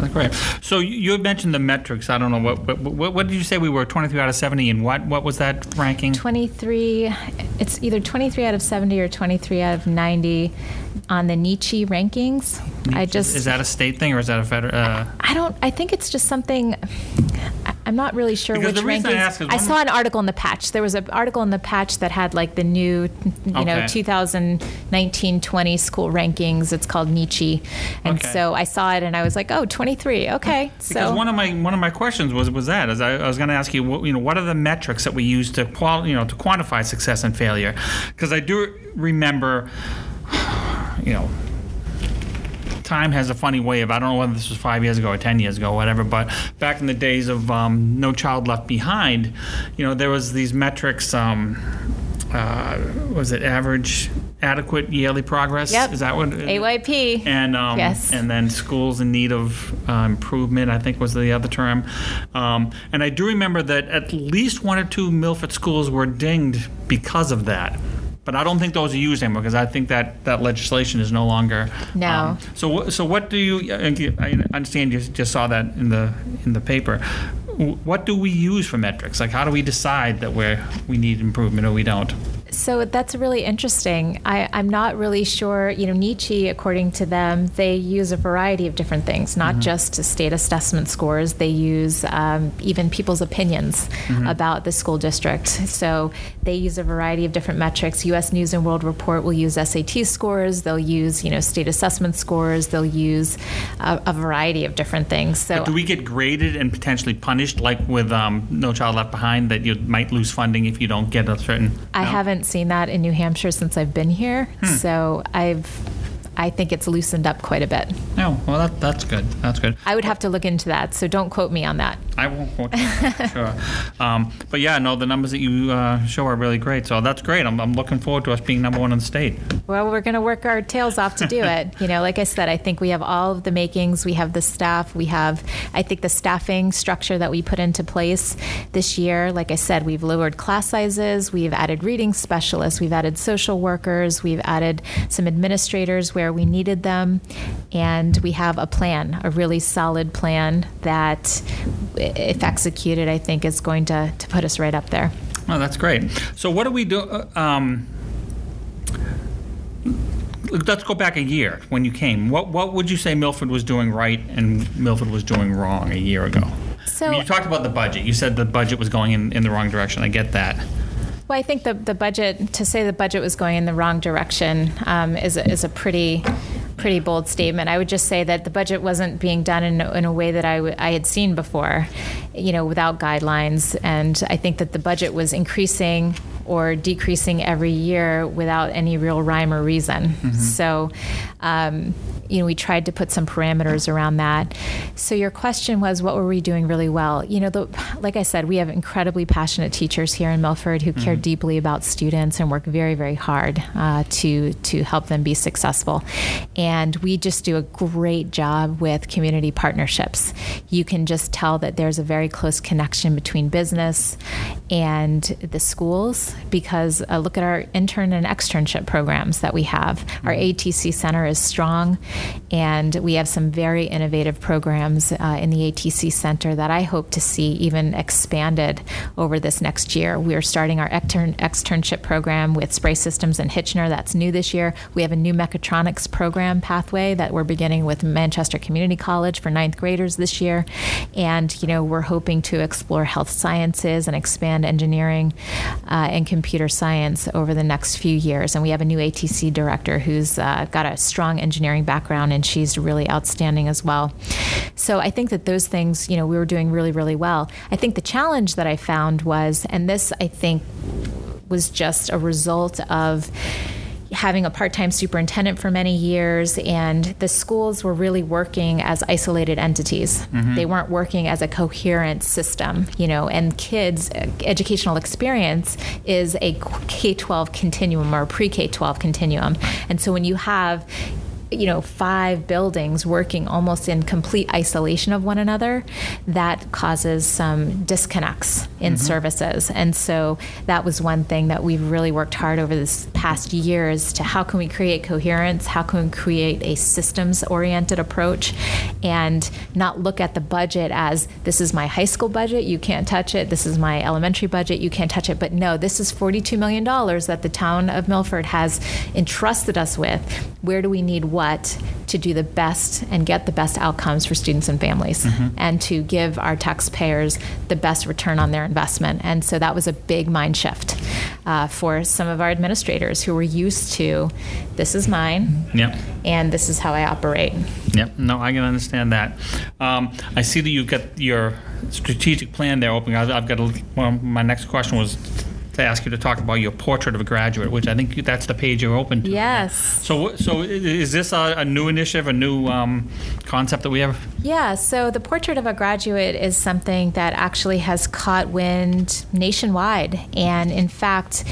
That's great. So you had mentioned the metrics. I don't know what, what what, what did you say we were 23 out of 70 and what what was that ranking? 23 it's either 23 out of 70 or 23 out of 90 on the Niche rankings. I just Is that a state thing or is that a federal uh, I don't I think it's just something I'm not really sure because which rankings. I, I saw an article in the patch. There was an article in the patch that had like the new, you okay. know, 2019-20 school rankings. It's called Niche, and okay. so I saw it and I was like, oh, 23. Okay. Because so. one of my one of my questions was was that as I, I was going to ask you, what, you know, what are the metrics that we use to qual, you know, to quantify success and failure? Because I do remember, (sighs) you know time has a funny way of I don't know whether this was five years ago or ten years ago, or whatever. But back in the days of um, No Child Left Behind, you know, there was these metrics. Um, uh, was it average adequate yearly progress? Yep. Is that what? AYP. And um, yes. And then schools in need of uh, improvement, I think was the other term. Um, and I do remember that at least one or two Milford schools were dinged because of that but I don't think those are used anymore because I think that that legislation is no longer. No. Um, so so what do you? I understand you just saw that in the in the paper. What do we use for metrics? Like, how do we decide that we we need improvement or we don't? So that's really interesting. I, am not really sure. You know, Niche, according to them, they use a variety of different things, not mm-hmm. just state assessment scores. They use um, even people's opinions mm-hmm. about the school district. So they use a variety of different metrics. U.S. News and World Report will use SAT scores. They'll use, you know, state assessment scores. They'll use a, a variety of different things. So but do we get graded and potentially punished, like with um, No Child Left Behind, that you might lose funding if you don't get a certain? I no? haven't haven't seen that in New Hampshire since I've been here. Hmm. So I've I think it's loosened up quite a bit. Oh, well, that, that's good. That's good. I would have to look into that, so don't quote me on that. I won't quote you. sure. (laughs) Um, but yeah, no, the numbers that you uh, show are really great. So that's great. I'm, I'm looking forward to us being number one in the state. Well, we're going to work our tails off to do (laughs) it. you know, like I said, I think we have all of the makings. We have the staff. We have, I think, the staffing structure that we put into place this year. Like I said, we've lowered class sizes. We've added reading specialists. We've added social workers. We've added some administrators where we needed them. And we have a plan, a really solid plan that, if executed, I think is going to, to put us right up there. Oh, that's great. So, what do we do? Uh, um, let's go back a year when you came. What what would you say Milford was doing right and Milford was doing wrong a year ago? So I mean, you talked about the budget. You said the budget was going in, in the wrong direction. I get that. Well, I think the the budget to say the budget was going in the wrong direction um, is a, is a pretty pretty bold statement. I would just say that the budget wasn't being done in, in a way that I, w- I had seen before, you know, without guidelines. And I think that the budget was increasing or decreasing every year without any real rhyme or reason. Mm-hmm. So, um, you know, we tried to put some parameters around that. So your question was, what were we doing really well? You know, the, like I said, we have incredibly passionate teachers here in Milford who mm-hmm. care deeply about students and work very, very hard uh, to to help them be successful. And we just do a great job with community partnerships. You can just tell that there's a very close connection between business and the schools because uh, look at our intern and externship programs that we have. Our mm-hmm. ATC center is strong And we have some very innovative programs uh, in the ATC Center that I hope to see even expanded over this next year. We're starting our extern- externship program with Spray Systems and Hitchiner. That's new this year. We have a new mechatronics program pathway that we're beginning with Manchester Community College for ninth graders this year. And, you know, we're hoping to explore health sciences and expand engineering uh, and computer science over the next few years. And we have a new ATC director who's uh, got a strong engineering background and she's really outstanding as well. So I think that those things, you know, we were doing really, really well. I think the challenge that I found was, and this I think was just a result of having a part-time superintendent for many years and the schools were really working as isolated entities mm-hmm. they weren't working as a coherent system you know and kids educational experience is a k-12 continuum or pre-k-12 continuum and so when you have you know, five buildings working almost in complete isolation of one another, that causes some disconnects in mm-hmm. services. And so that was one thing that we've really worked hard over this past years to how can we create coherence? How can we create a systems oriented approach and not look at the budget as this is my high school budget, you can't touch it. This is my elementary budget, you can't touch it. But no, this is $42 million that the town of Milford has entrusted us with. Where do we need what? What to do the best and get the best outcomes for students and families mm-hmm. and to give our taxpayers the best return on their investment. And so that was a big mind shift uh, for some of our administrators who were used to this is mine yep. and this is how I operate. Yep, no, I can understand that. Um, I see that you've got your strategic plan there open. I've got a, well, my next question was to ask you to talk about your portrait of a graduate, which I think that's the page you're open to. Yes. So, so is this a, a new initiative, a new um, concept that we have? Yeah. So the portrait of a graduate is something that actually has caught wind nationwide, and in fact,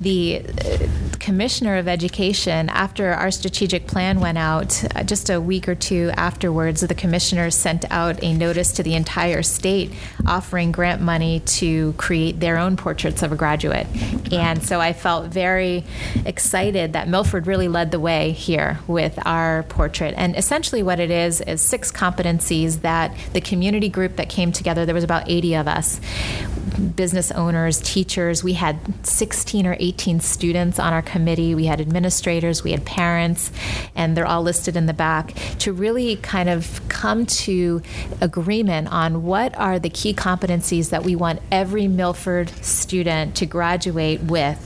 the uh, commissioner of education, after our strategic plan went out, uh, just a week or two afterwards, the commissioner sent out a notice to the entire state offering grant money to create their own portraits of a graduate graduate. And so I felt very excited that Milford really led the way here with our portrait. And essentially, what it is is six competencies that the community group that came together, there was about 80 of us business owners, teachers. We had 16 or 18 students on our committee. We had administrators, we had parents, and they're all listed in the back to really kind of come to agreement on what are the key competencies that we want every Milford student to graduate with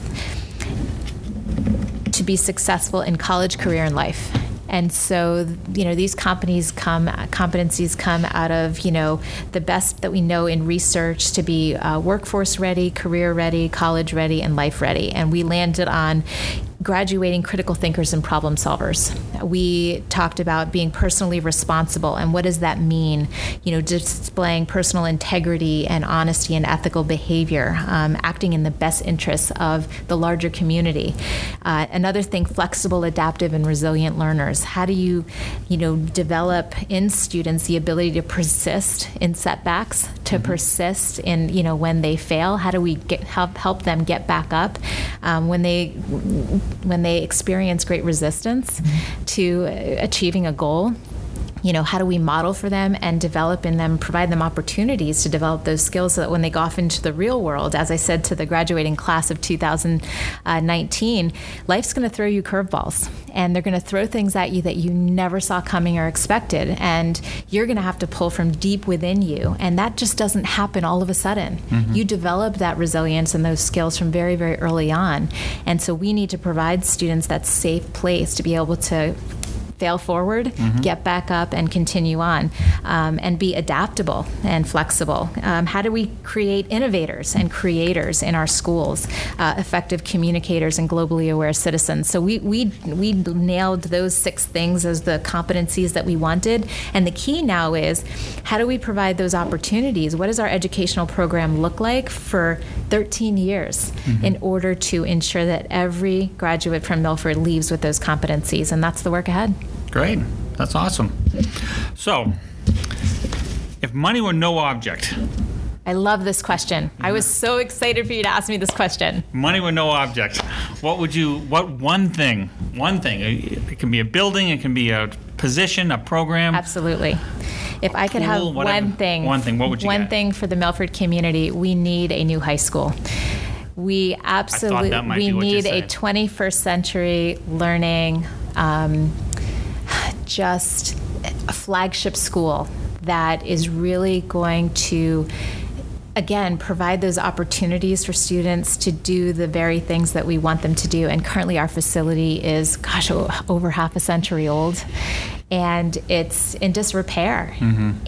to be successful in college, career, and life. And so, you know, these companies come, competencies come out of, you know, the best that we know in research to be uh, workforce ready, career ready, college ready, and life ready. And we landed on graduating critical thinkers and problem solvers. We talked about being personally responsible and what does that mean? You know, displaying personal integrity and honesty and ethical behavior, um, acting in the best interests of the larger community. Uh, another thing, flexible, adaptive, and resilient learners. How do you, you know, develop in students the ability to persist in setbacks, to mm-hmm. persist in, you know, when they fail? How do we get, help help them get back up um, when they when they experience great resistance mm-hmm. to achieving a goal you know, how do we model for them and develop in them, provide them opportunities to develop those skills so that when they go off into the real world, as I said to the graduating class of 2019, life's going to throw you curveballs and they're going to throw things at you that you never saw coming or expected. And you're going to have to pull from deep within you. And that just doesn't happen all of a sudden. Mm-hmm. You develop that resilience and those skills from very, very early on. And so we need to provide students that safe place to be able to fail forward, mm-hmm. get back up, and continue on, um, and be adaptable and flexible. Um, how do we create innovators and creators in our schools, uh, effective communicators and globally aware citizens? So we, we, we nailed those six things as the competencies that we wanted. And the key now is how do we provide those opportunities? What does our educational program look like for 13 years mm-hmm. in order to ensure that every graduate from Milford leaves with those competencies? And that's the work ahead. Great. That's awesome. So, if money were no object, I love this question. I was so excited for you to ask me this question. Money were no object. What would you? What one thing? One thing. It can be a building. It can be a position, a program. Absolutely. If I could have whatever. one thing, One thing, what would you One get? thing for the Milford community, we need a new high school. We absolutely we be what you need a 21st century learning, um, just a flagship school that is really going to again provide those opportunities for students to do the very things that we want them to do. And currently our facility is gosh over half a century old and it's in disrepair.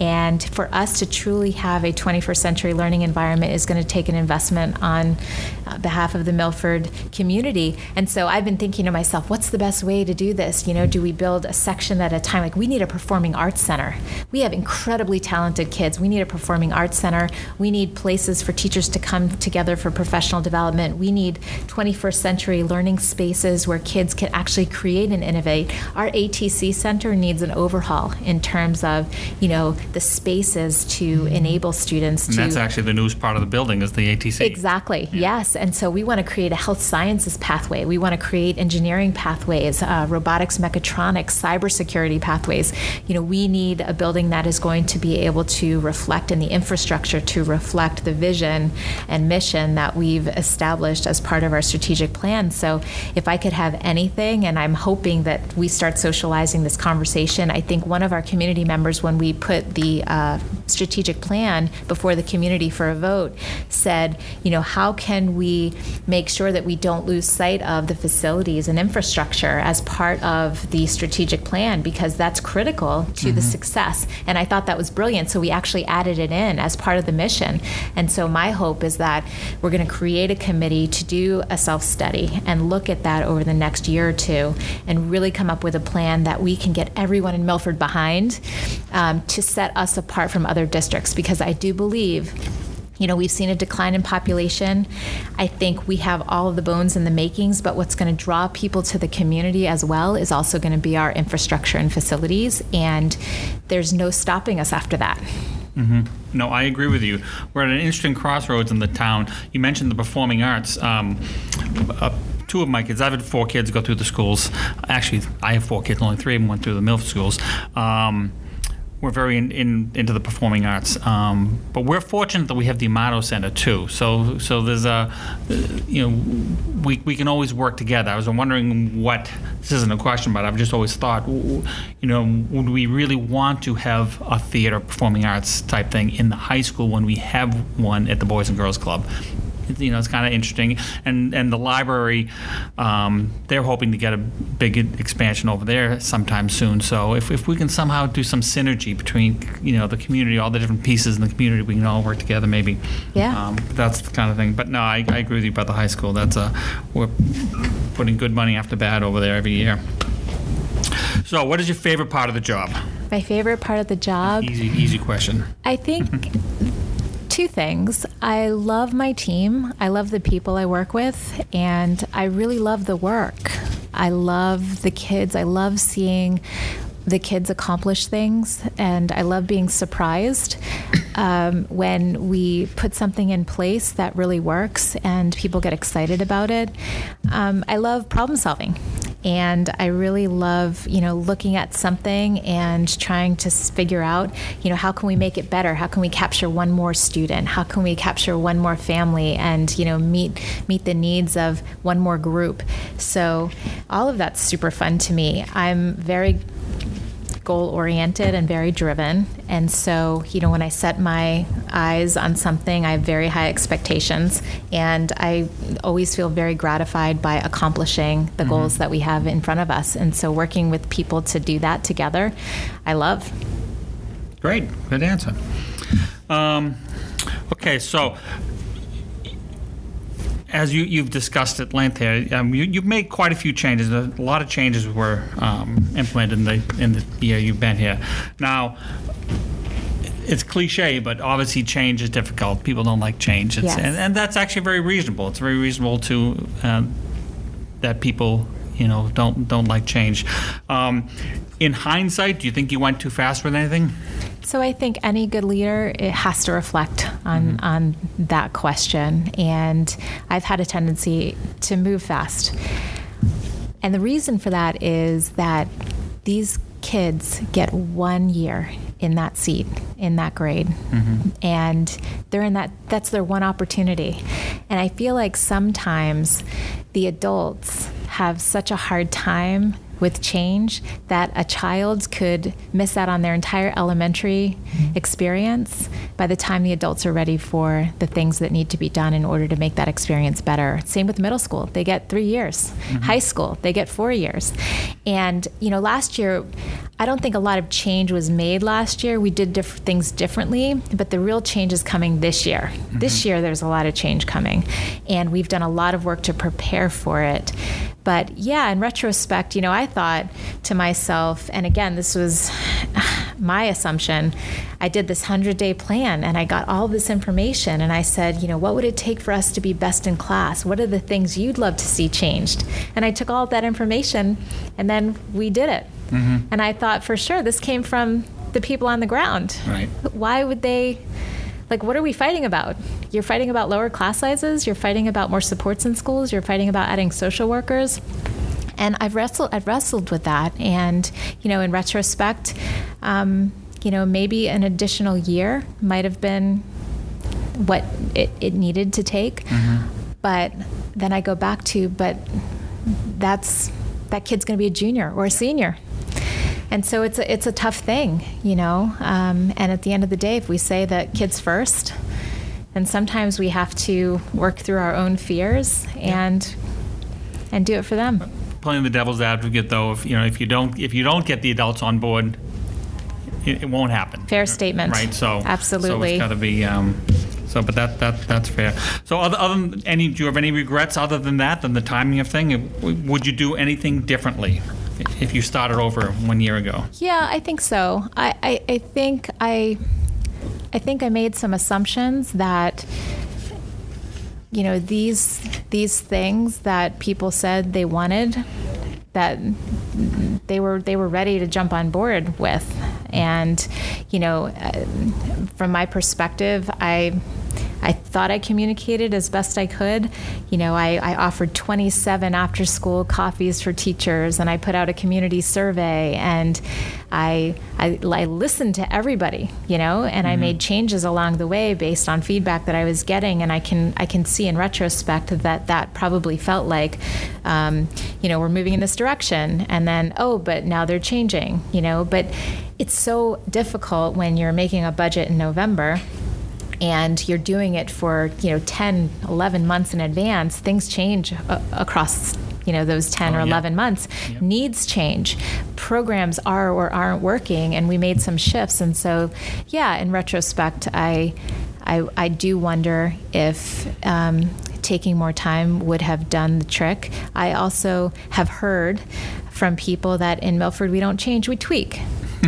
And for us to truly have a 21st century learning environment is going to take an investment on uh, behalf of the milford community. And so i've been thinking to myself what's the best way to do this? You know do we build a section at a time? Like we need a performing arts center. We have incredibly talented kids. We need a performing arts center. We need places for teachers to come together for professional development. We need 21st century learning spaces where kids can actually create and innovate. Our atc center needs an overhaul in terms of you know the spaces to enable students and to that's actually the newest part of the building is the ATC. Exactly. Yes. And so we want to create a health sciences pathway. We want to create engineering pathways, uh, robotics, mechatronics, cybersecurity pathways. You know, we need a building that is going to be able to reflect in the infrastructure to reflect the vision and mission that we've established as part of our strategic plan. So if I could have anything, and I'm hoping that we start socializing this conversation, I think one of our community members, when we put the uh, strategic plan before the community for a vote, said, you know, how can we make sure that we don't lose sight of the facilities and infrastructure as part of the strategic plan because that's critical to the success. And I thought that was brilliant. So we actually added it in as part of the mission. And so my hope is that we're going to create a committee to do a self study and look at that over the next year or two and really come up with a plan that we can get everyone in Milford behind um, to set us apart from other districts because I do believe you know, we've seen a decline in population. I think we have all of the bones and the makings, but what's going to draw people to the community as well is also going to be our infrastructure and facilities. And there's no stopping us after that. No, I agree with you. We're at an interesting crossroads in the town. You mentioned the performing arts. Um, uh, two of my kids, I've had four kids go through the schools. Actually, I have four kids, only three of them went through the Milford schools. Um, we're very in, in, into the performing arts, um, but we're fortunate that we have the Amato Center too. So, so there's a, uh, you know, we, we can always work together. I was wondering what this isn't a question, but I've just always thought, you know, would we really want to have a theater performing arts type thing in the high school when we have one at the Boys and Girls Club? You know, it's kind of interesting, and and the library, um, they're hoping to get a big expansion over there sometime soon. So if, if we can somehow do some synergy between you know the community, all the different pieces in the community, we can all work together. Maybe. Yeah. Um, that's the kind of thing. But no, I, I agree with you about the high school. That's a we're putting good money after bad over there every year. So, what is your favorite part of the job? My favorite part of the job Easy, easy question. I think two things. I love my team. I love the people I work with, and I really love the work. I love the kids. I love seeing the kids accomplish things, and I love being surprised um, when we put something in place that really works and people get excited about it. Um, I love problem solving and I really love, you know, looking at something and trying to figure out, you know, how can we make it better? How can we capture one more student? How can we capture one more family and, you know, meet meet the needs of one more group? So, all of that's super fun to me. I'm very goal oriented and very driven. And so, you know, when I set my eyes on something, I have very high expectations. And I always feel very gratified by accomplishing the goals that we have in front of us. And so, working with people to do that together, I love. Great, good answer. Um, okay, so as you, you've discussed at length here, um, you, you've made quite a few changes. A lot of changes were um, implemented in the, in the year you've been here. Now, it's cliche, but obviously change is difficult. People don't like change, it's, Yes. and, and that's actually very reasonable. It's very reasonable to um, that people you know don't don't like change. Um, in hindsight, do you think you went too fast with anything? So I think any good leader it has to reflect on mm-hmm. on that question, and I've had a tendency to move fast. And the reason for that is that these kids get one year in that seat in that grade mm-hmm. and they're in that that's their one opportunity and i feel like sometimes the adults have such a hard time with change that a child could miss out on their entire elementary experience by the time the adults are ready for the things that need to be done in order to make that experience better. Same with middle school, they get three years. Mm-hmm. High school, they get four years. And, you know, last year, I don't think a lot of change was made last year. We did diff- things differently, but the real change is coming this year. Mm-hmm. This year, there's a lot of change coming. And we've done a lot of work to prepare for it. But yeah, in retrospect, you know, I thought to myself, and again, this was (sighs) my assumption. I did this 100 day plan and I got all this information and I said, you know, what would it take for us to be best in class? What are the things you'd love to see changed? And I took all that information and then we did it. Mm-hmm. And I thought for sure this came from the people on the ground. Right. Why would they like what are we fighting about you're fighting about lower class sizes you're fighting about more supports in schools you're fighting about adding social workers and I've wrestled I've wrestled with that and you know in retrospect um, you know maybe an additional year might have been what it, it needed to take mm-hmm. but then I go back to but that's that kid's going to be a junior or a senior and so it's a, it's a tough thing, you know. Um, and at the end of the day, if we say that kids first, then sometimes we have to work through our own fears and and do it for them. Playing the devil's advocate, though, if you know if you don't if you don't get the adults on board, it, it won't happen. Fair statement. Right. So absolutely, so it's got to be. Um, so, but that that that's fair. So, other, other than any, do you have any regrets other than that, than the timing of thing? Would you do anything differently? If you started over one year ago? Yeah, I think so. I, I, I think I I think I made some assumptions that you know these these things that people said they wanted that they were they were ready to jump on board with and you know uh, from my perspective I I thought I communicated as best I could. You know, I, I offered 27 after school coffees for teachers, and I put out a community survey, and I, I, I listened to everybody, you know, and mm-hmm. I made changes along the way based on feedback that I was getting. And I can, I can see in retrospect that that probably felt like, um, you know, we're moving in this direction, and then, oh, but now they're changing, you know, but it's so difficult when you're making a budget in November and you're doing it for you know 10 11 months in advance things change across you know those 10 oh, or 11 yeah. months. Yep. needs change. Programs are or aren't working and we made some shifts. And so yeah in retrospect i i, I do wonder if um, taking more time would have done the trick. I also have heard from people that in milford we don't change we tweak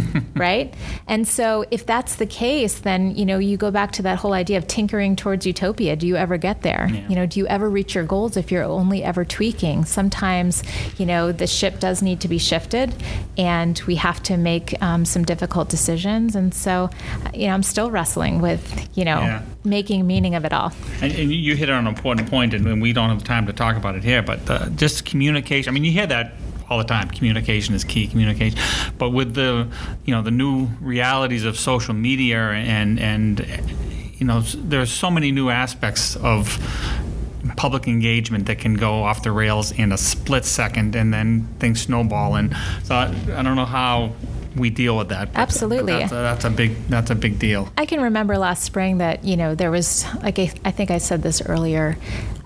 (laughs) right? And so if that's the case, then you know you go back to that whole idea of tinkering towards utopia. Do you ever get there? Yeah. You know, do you ever reach your goals if you're only ever tweaking? Sometimes, you know, the ship does need to be shifted, and we have to make um, some difficult decisions. And so, you know, I'm still wrestling with you know yeah. making meaning of it all. And, and, you hit on an important point, and we don't have time to talk about it here, but uh, just communication. I mean, you hear that all the time. Communication is key. Communication, but with the you know the new realities of social media and and you know there's so many new aspects of public engagement that can go off the rails in a split second and then things snowball and so I, I don't know how we deal with that. Absolutely, that's a, that's a, big that's a big deal. I can remember last spring that you know there was like I, I think I said this earlier.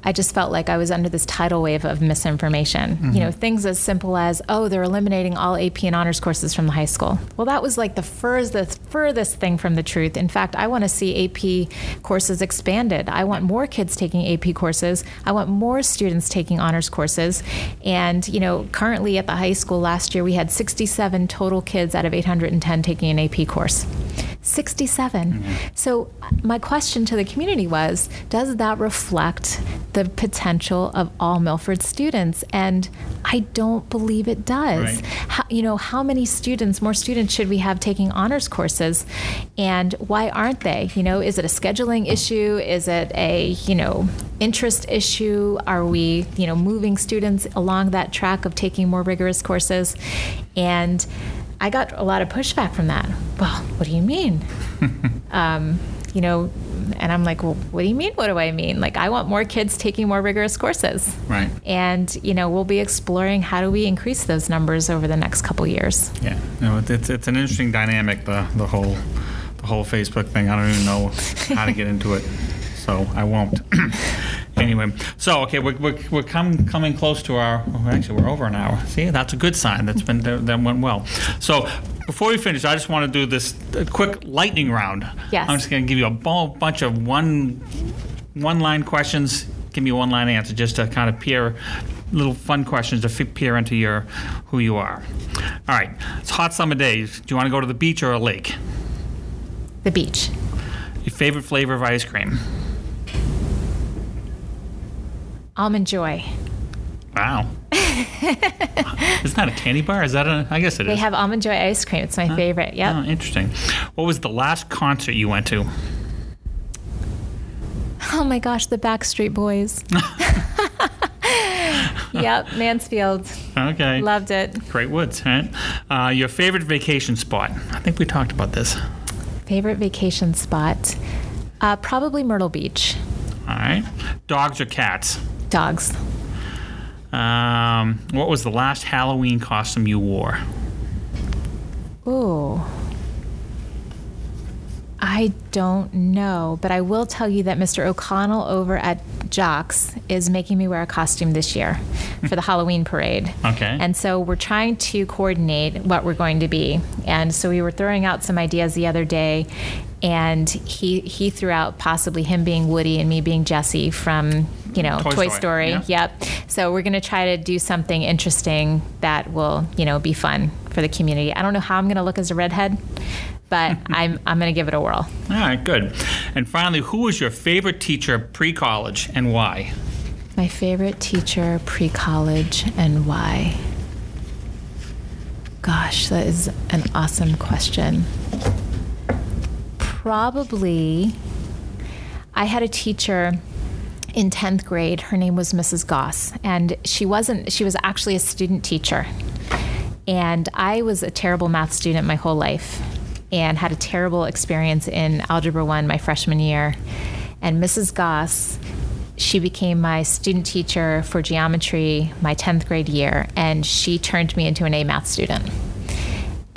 I just felt like I was under this tidal wave of misinformation. Mm-hmm. You know, things as simple as, oh, they're eliminating all AP and honors courses from the high school. Well, that was like the furthest, furthest thing from the truth. In fact, I want to see AP courses expanded. I want more kids taking AP courses. I want more students taking honors courses. And, you know, currently at the high school last year, we had 67 total kids out of 810 taking an AP course. 67. So, my question to the community was Does that reflect the potential of all Milford students? And I don't believe it does. Right. How, you know, how many students, more students, should we have taking honors courses? And why aren't they? You know, is it a scheduling issue? Is it a, you know, interest issue? Are we, you know, moving students along that track of taking more rigorous courses? And I got a lot of pushback from that. Well, what do you mean? (laughs) um, you know, and I'm like, well, what do you mean? What do I mean? Like, I want more kids taking more rigorous courses. Right. And, you know, we'll be exploring how do we increase those numbers over the next couple years. Yeah, no, it- it's it's an interesting dynamic the the whole the whole Facebook thing. I don't even know how to get into it, so I won't. (clears throat) anyway, so okay, we're we're, we're come, coming close to our. oh, Actually, we're over an hour. See, that's a good sign. That's been that went well. So. Before we finish, I just want to do this quick lightning round. Yes. I'm just going to give you a bu- bunch of one one line questions. Give me one line answer just to kind of peer little fun questions to peer into your who you are. All right. It's hot summer days. Do you want to go to the beach or a lake? The beach. Your favorite flavor of ice cream? Almond Joy. Wow. (laughs) Isn't that a candy bar? Is that a? I guess it is. They have Almond Joy ice cream. It's my favorite. Yeah. Oh, interesting. What was the last concert you went to? Oh my gosh, the Backstreet Boys. (laughs) (laughs) yep, Mansfield. Okay. Loved it. Great Woods, right? Uh, your favorite vacation spot? I think we talked about this. Favorite vacation spot? Uh, probably Myrtle Beach. All right. Dogs or cats? Dogs. Um, what was the last Halloween costume you wore? Ooh. I don't know, but I will tell you that Mr. O'Connell over at Jocks is making me wear a costume this year (laughs) for the Halloween parade. Okay. And so we're trying to coordinate what we're going to be. And so we were throwing out some ideas the other day, and he he threw out possibly him being Woody and me being Jesse from you know Toy Toy, Story, Story. yeah. Yep. So we're going to try to do something interesting that will you know be fun for the community. I don't know how I'm going to look as a redhead, but (laughs) I'm I'm going to give it a whirl. All right, good. And finally, who was your favorite teacher pre-college and why? My favorite teacher pre college and why? Gosh, that is an awesome question. Probably, I had a teacher in 10th grade. Her name was Mrs. Goss, and she wasn't, she was actually a student teacher. And I was a terrible math student my whole life and had a terrible experience in Algebra 1 my freshman year. And Mrs. Goss, she became my student teacher for geometry my 10th grade year, and she turned me into an A math student.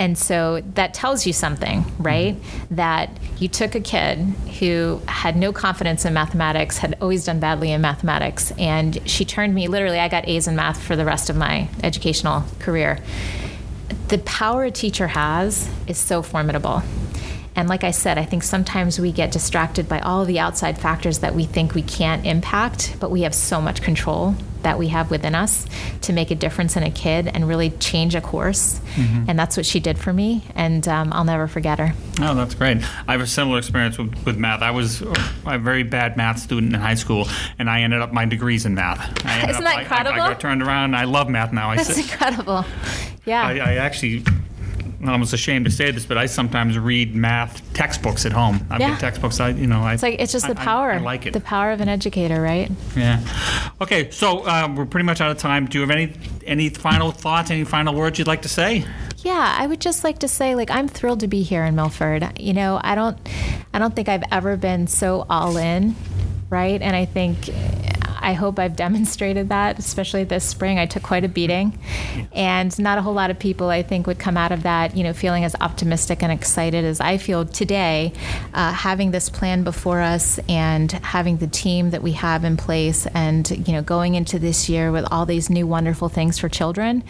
And so that tells you something, right? That you took a kid who had no confidence in mathematics, had always done badly in mathematics, and she turned me literally, I got A's in math for the rest of my educational career. The power a teacher has is so formidable. And like I said, I think sometimes we get distracted by all the outside factors that we think we can't impact, but we have so much control that we have within us to make a difference in a kid and really change a course. And that's what she did for me, and um, I'll never forget her. Oh, that's great. I have a similar experience with, with math. I was a very bad math student in high school, and I ended up my degrees in math. (laughs) I Isn't up- that I- I- incredible? I, got turned around. and I love math now. I, That's sit- incredible. Yeah. I, I actually, I'm almost ashamed to say this, but I sometimes read math textbooks at home. I've Yeah. got textbooks. I, you know, I, it's like it's just I- the I- power. I, like it. The power of an educator, right? Yeah. Okay, so uh, we're pretty much out of time. Do you have any any final thoughts? Any final words you'd like to say? Yeah, I would just like to say like I'm thrilled to be here in Milford. You know, I don't I don't think I've ever been so all in, right? And I think I hope I've demonstrated that, especially this spring. I took quite a beating, and not a whole lot of people, I think, would come out of that, you know, feeling as optimistic and excited as I feel today, uh, having this plan before us and having the team that we have in place, and you know, going into this year with all these new wonderful things for children.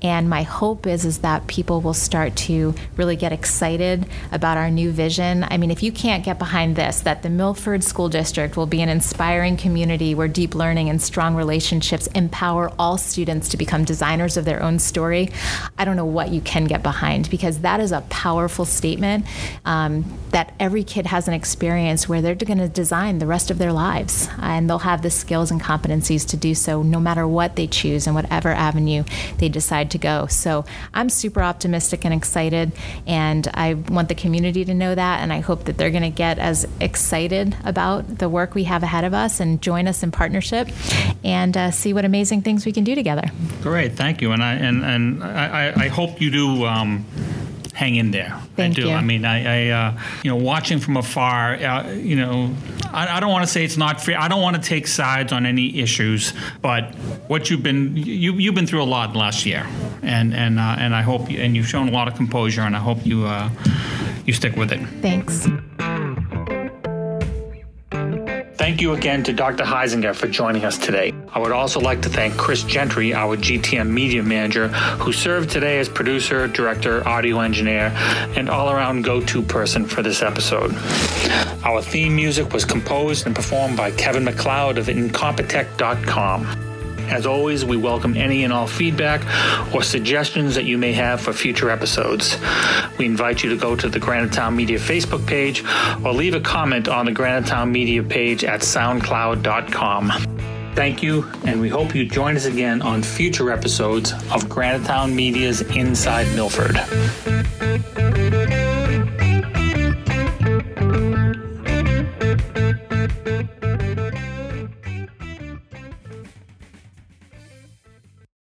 And my hope is is that people will start to really get excited about our new vision. I mean, if you can't get behind this, that the Milford School District will be an inspiring community where deep learning and strong relationships empower all students to become designers of their own story, I don't know what you can get behind because that is a powerful statement um, that every kid has an experience where they're going to design the rest of their lives and they'll have the skills and competencies to do so no matter what they choose and whatever avenue they decide to go. So I'm super optimistic and excited, and I want the community to know that, and I hope that they're going to get as excited about the work we have ahead of us and join us in partnership and uh, see what amazing things we can do together. Great, thank you, and I and and I, I hope you do. Um, hang in there. Thank I do. you. I mean, I, I uh, you know, watching from afar, uh, you know, I, I don't want to say it's not fair. I don't want to take sides on any issues, but what you've been, you, you've been through a lot last year, and and uh, and I hope, you, and you've shown a lot of composure, and I hope you uh, you stick with it. Thanks. Thank you again to Dr. Huizenga for joining us today. I would also like to thank Chris Gentry, our GTM media manager, who served today as producer, director, audio engineer, and all around go to person for this episode. Our theme music was composed and performed by Kevin MacLeod of Incompetech.com. As always, we welcome any and all feedback or suggestions that you may have for future episodes. We invite you to go to the Granite Town Media Facebook page or leave a comment on the Granite Town Media page at soundcloud.com. Thank you, and we hope you join us again on future episodes of Granite Town Media's Inside Milford.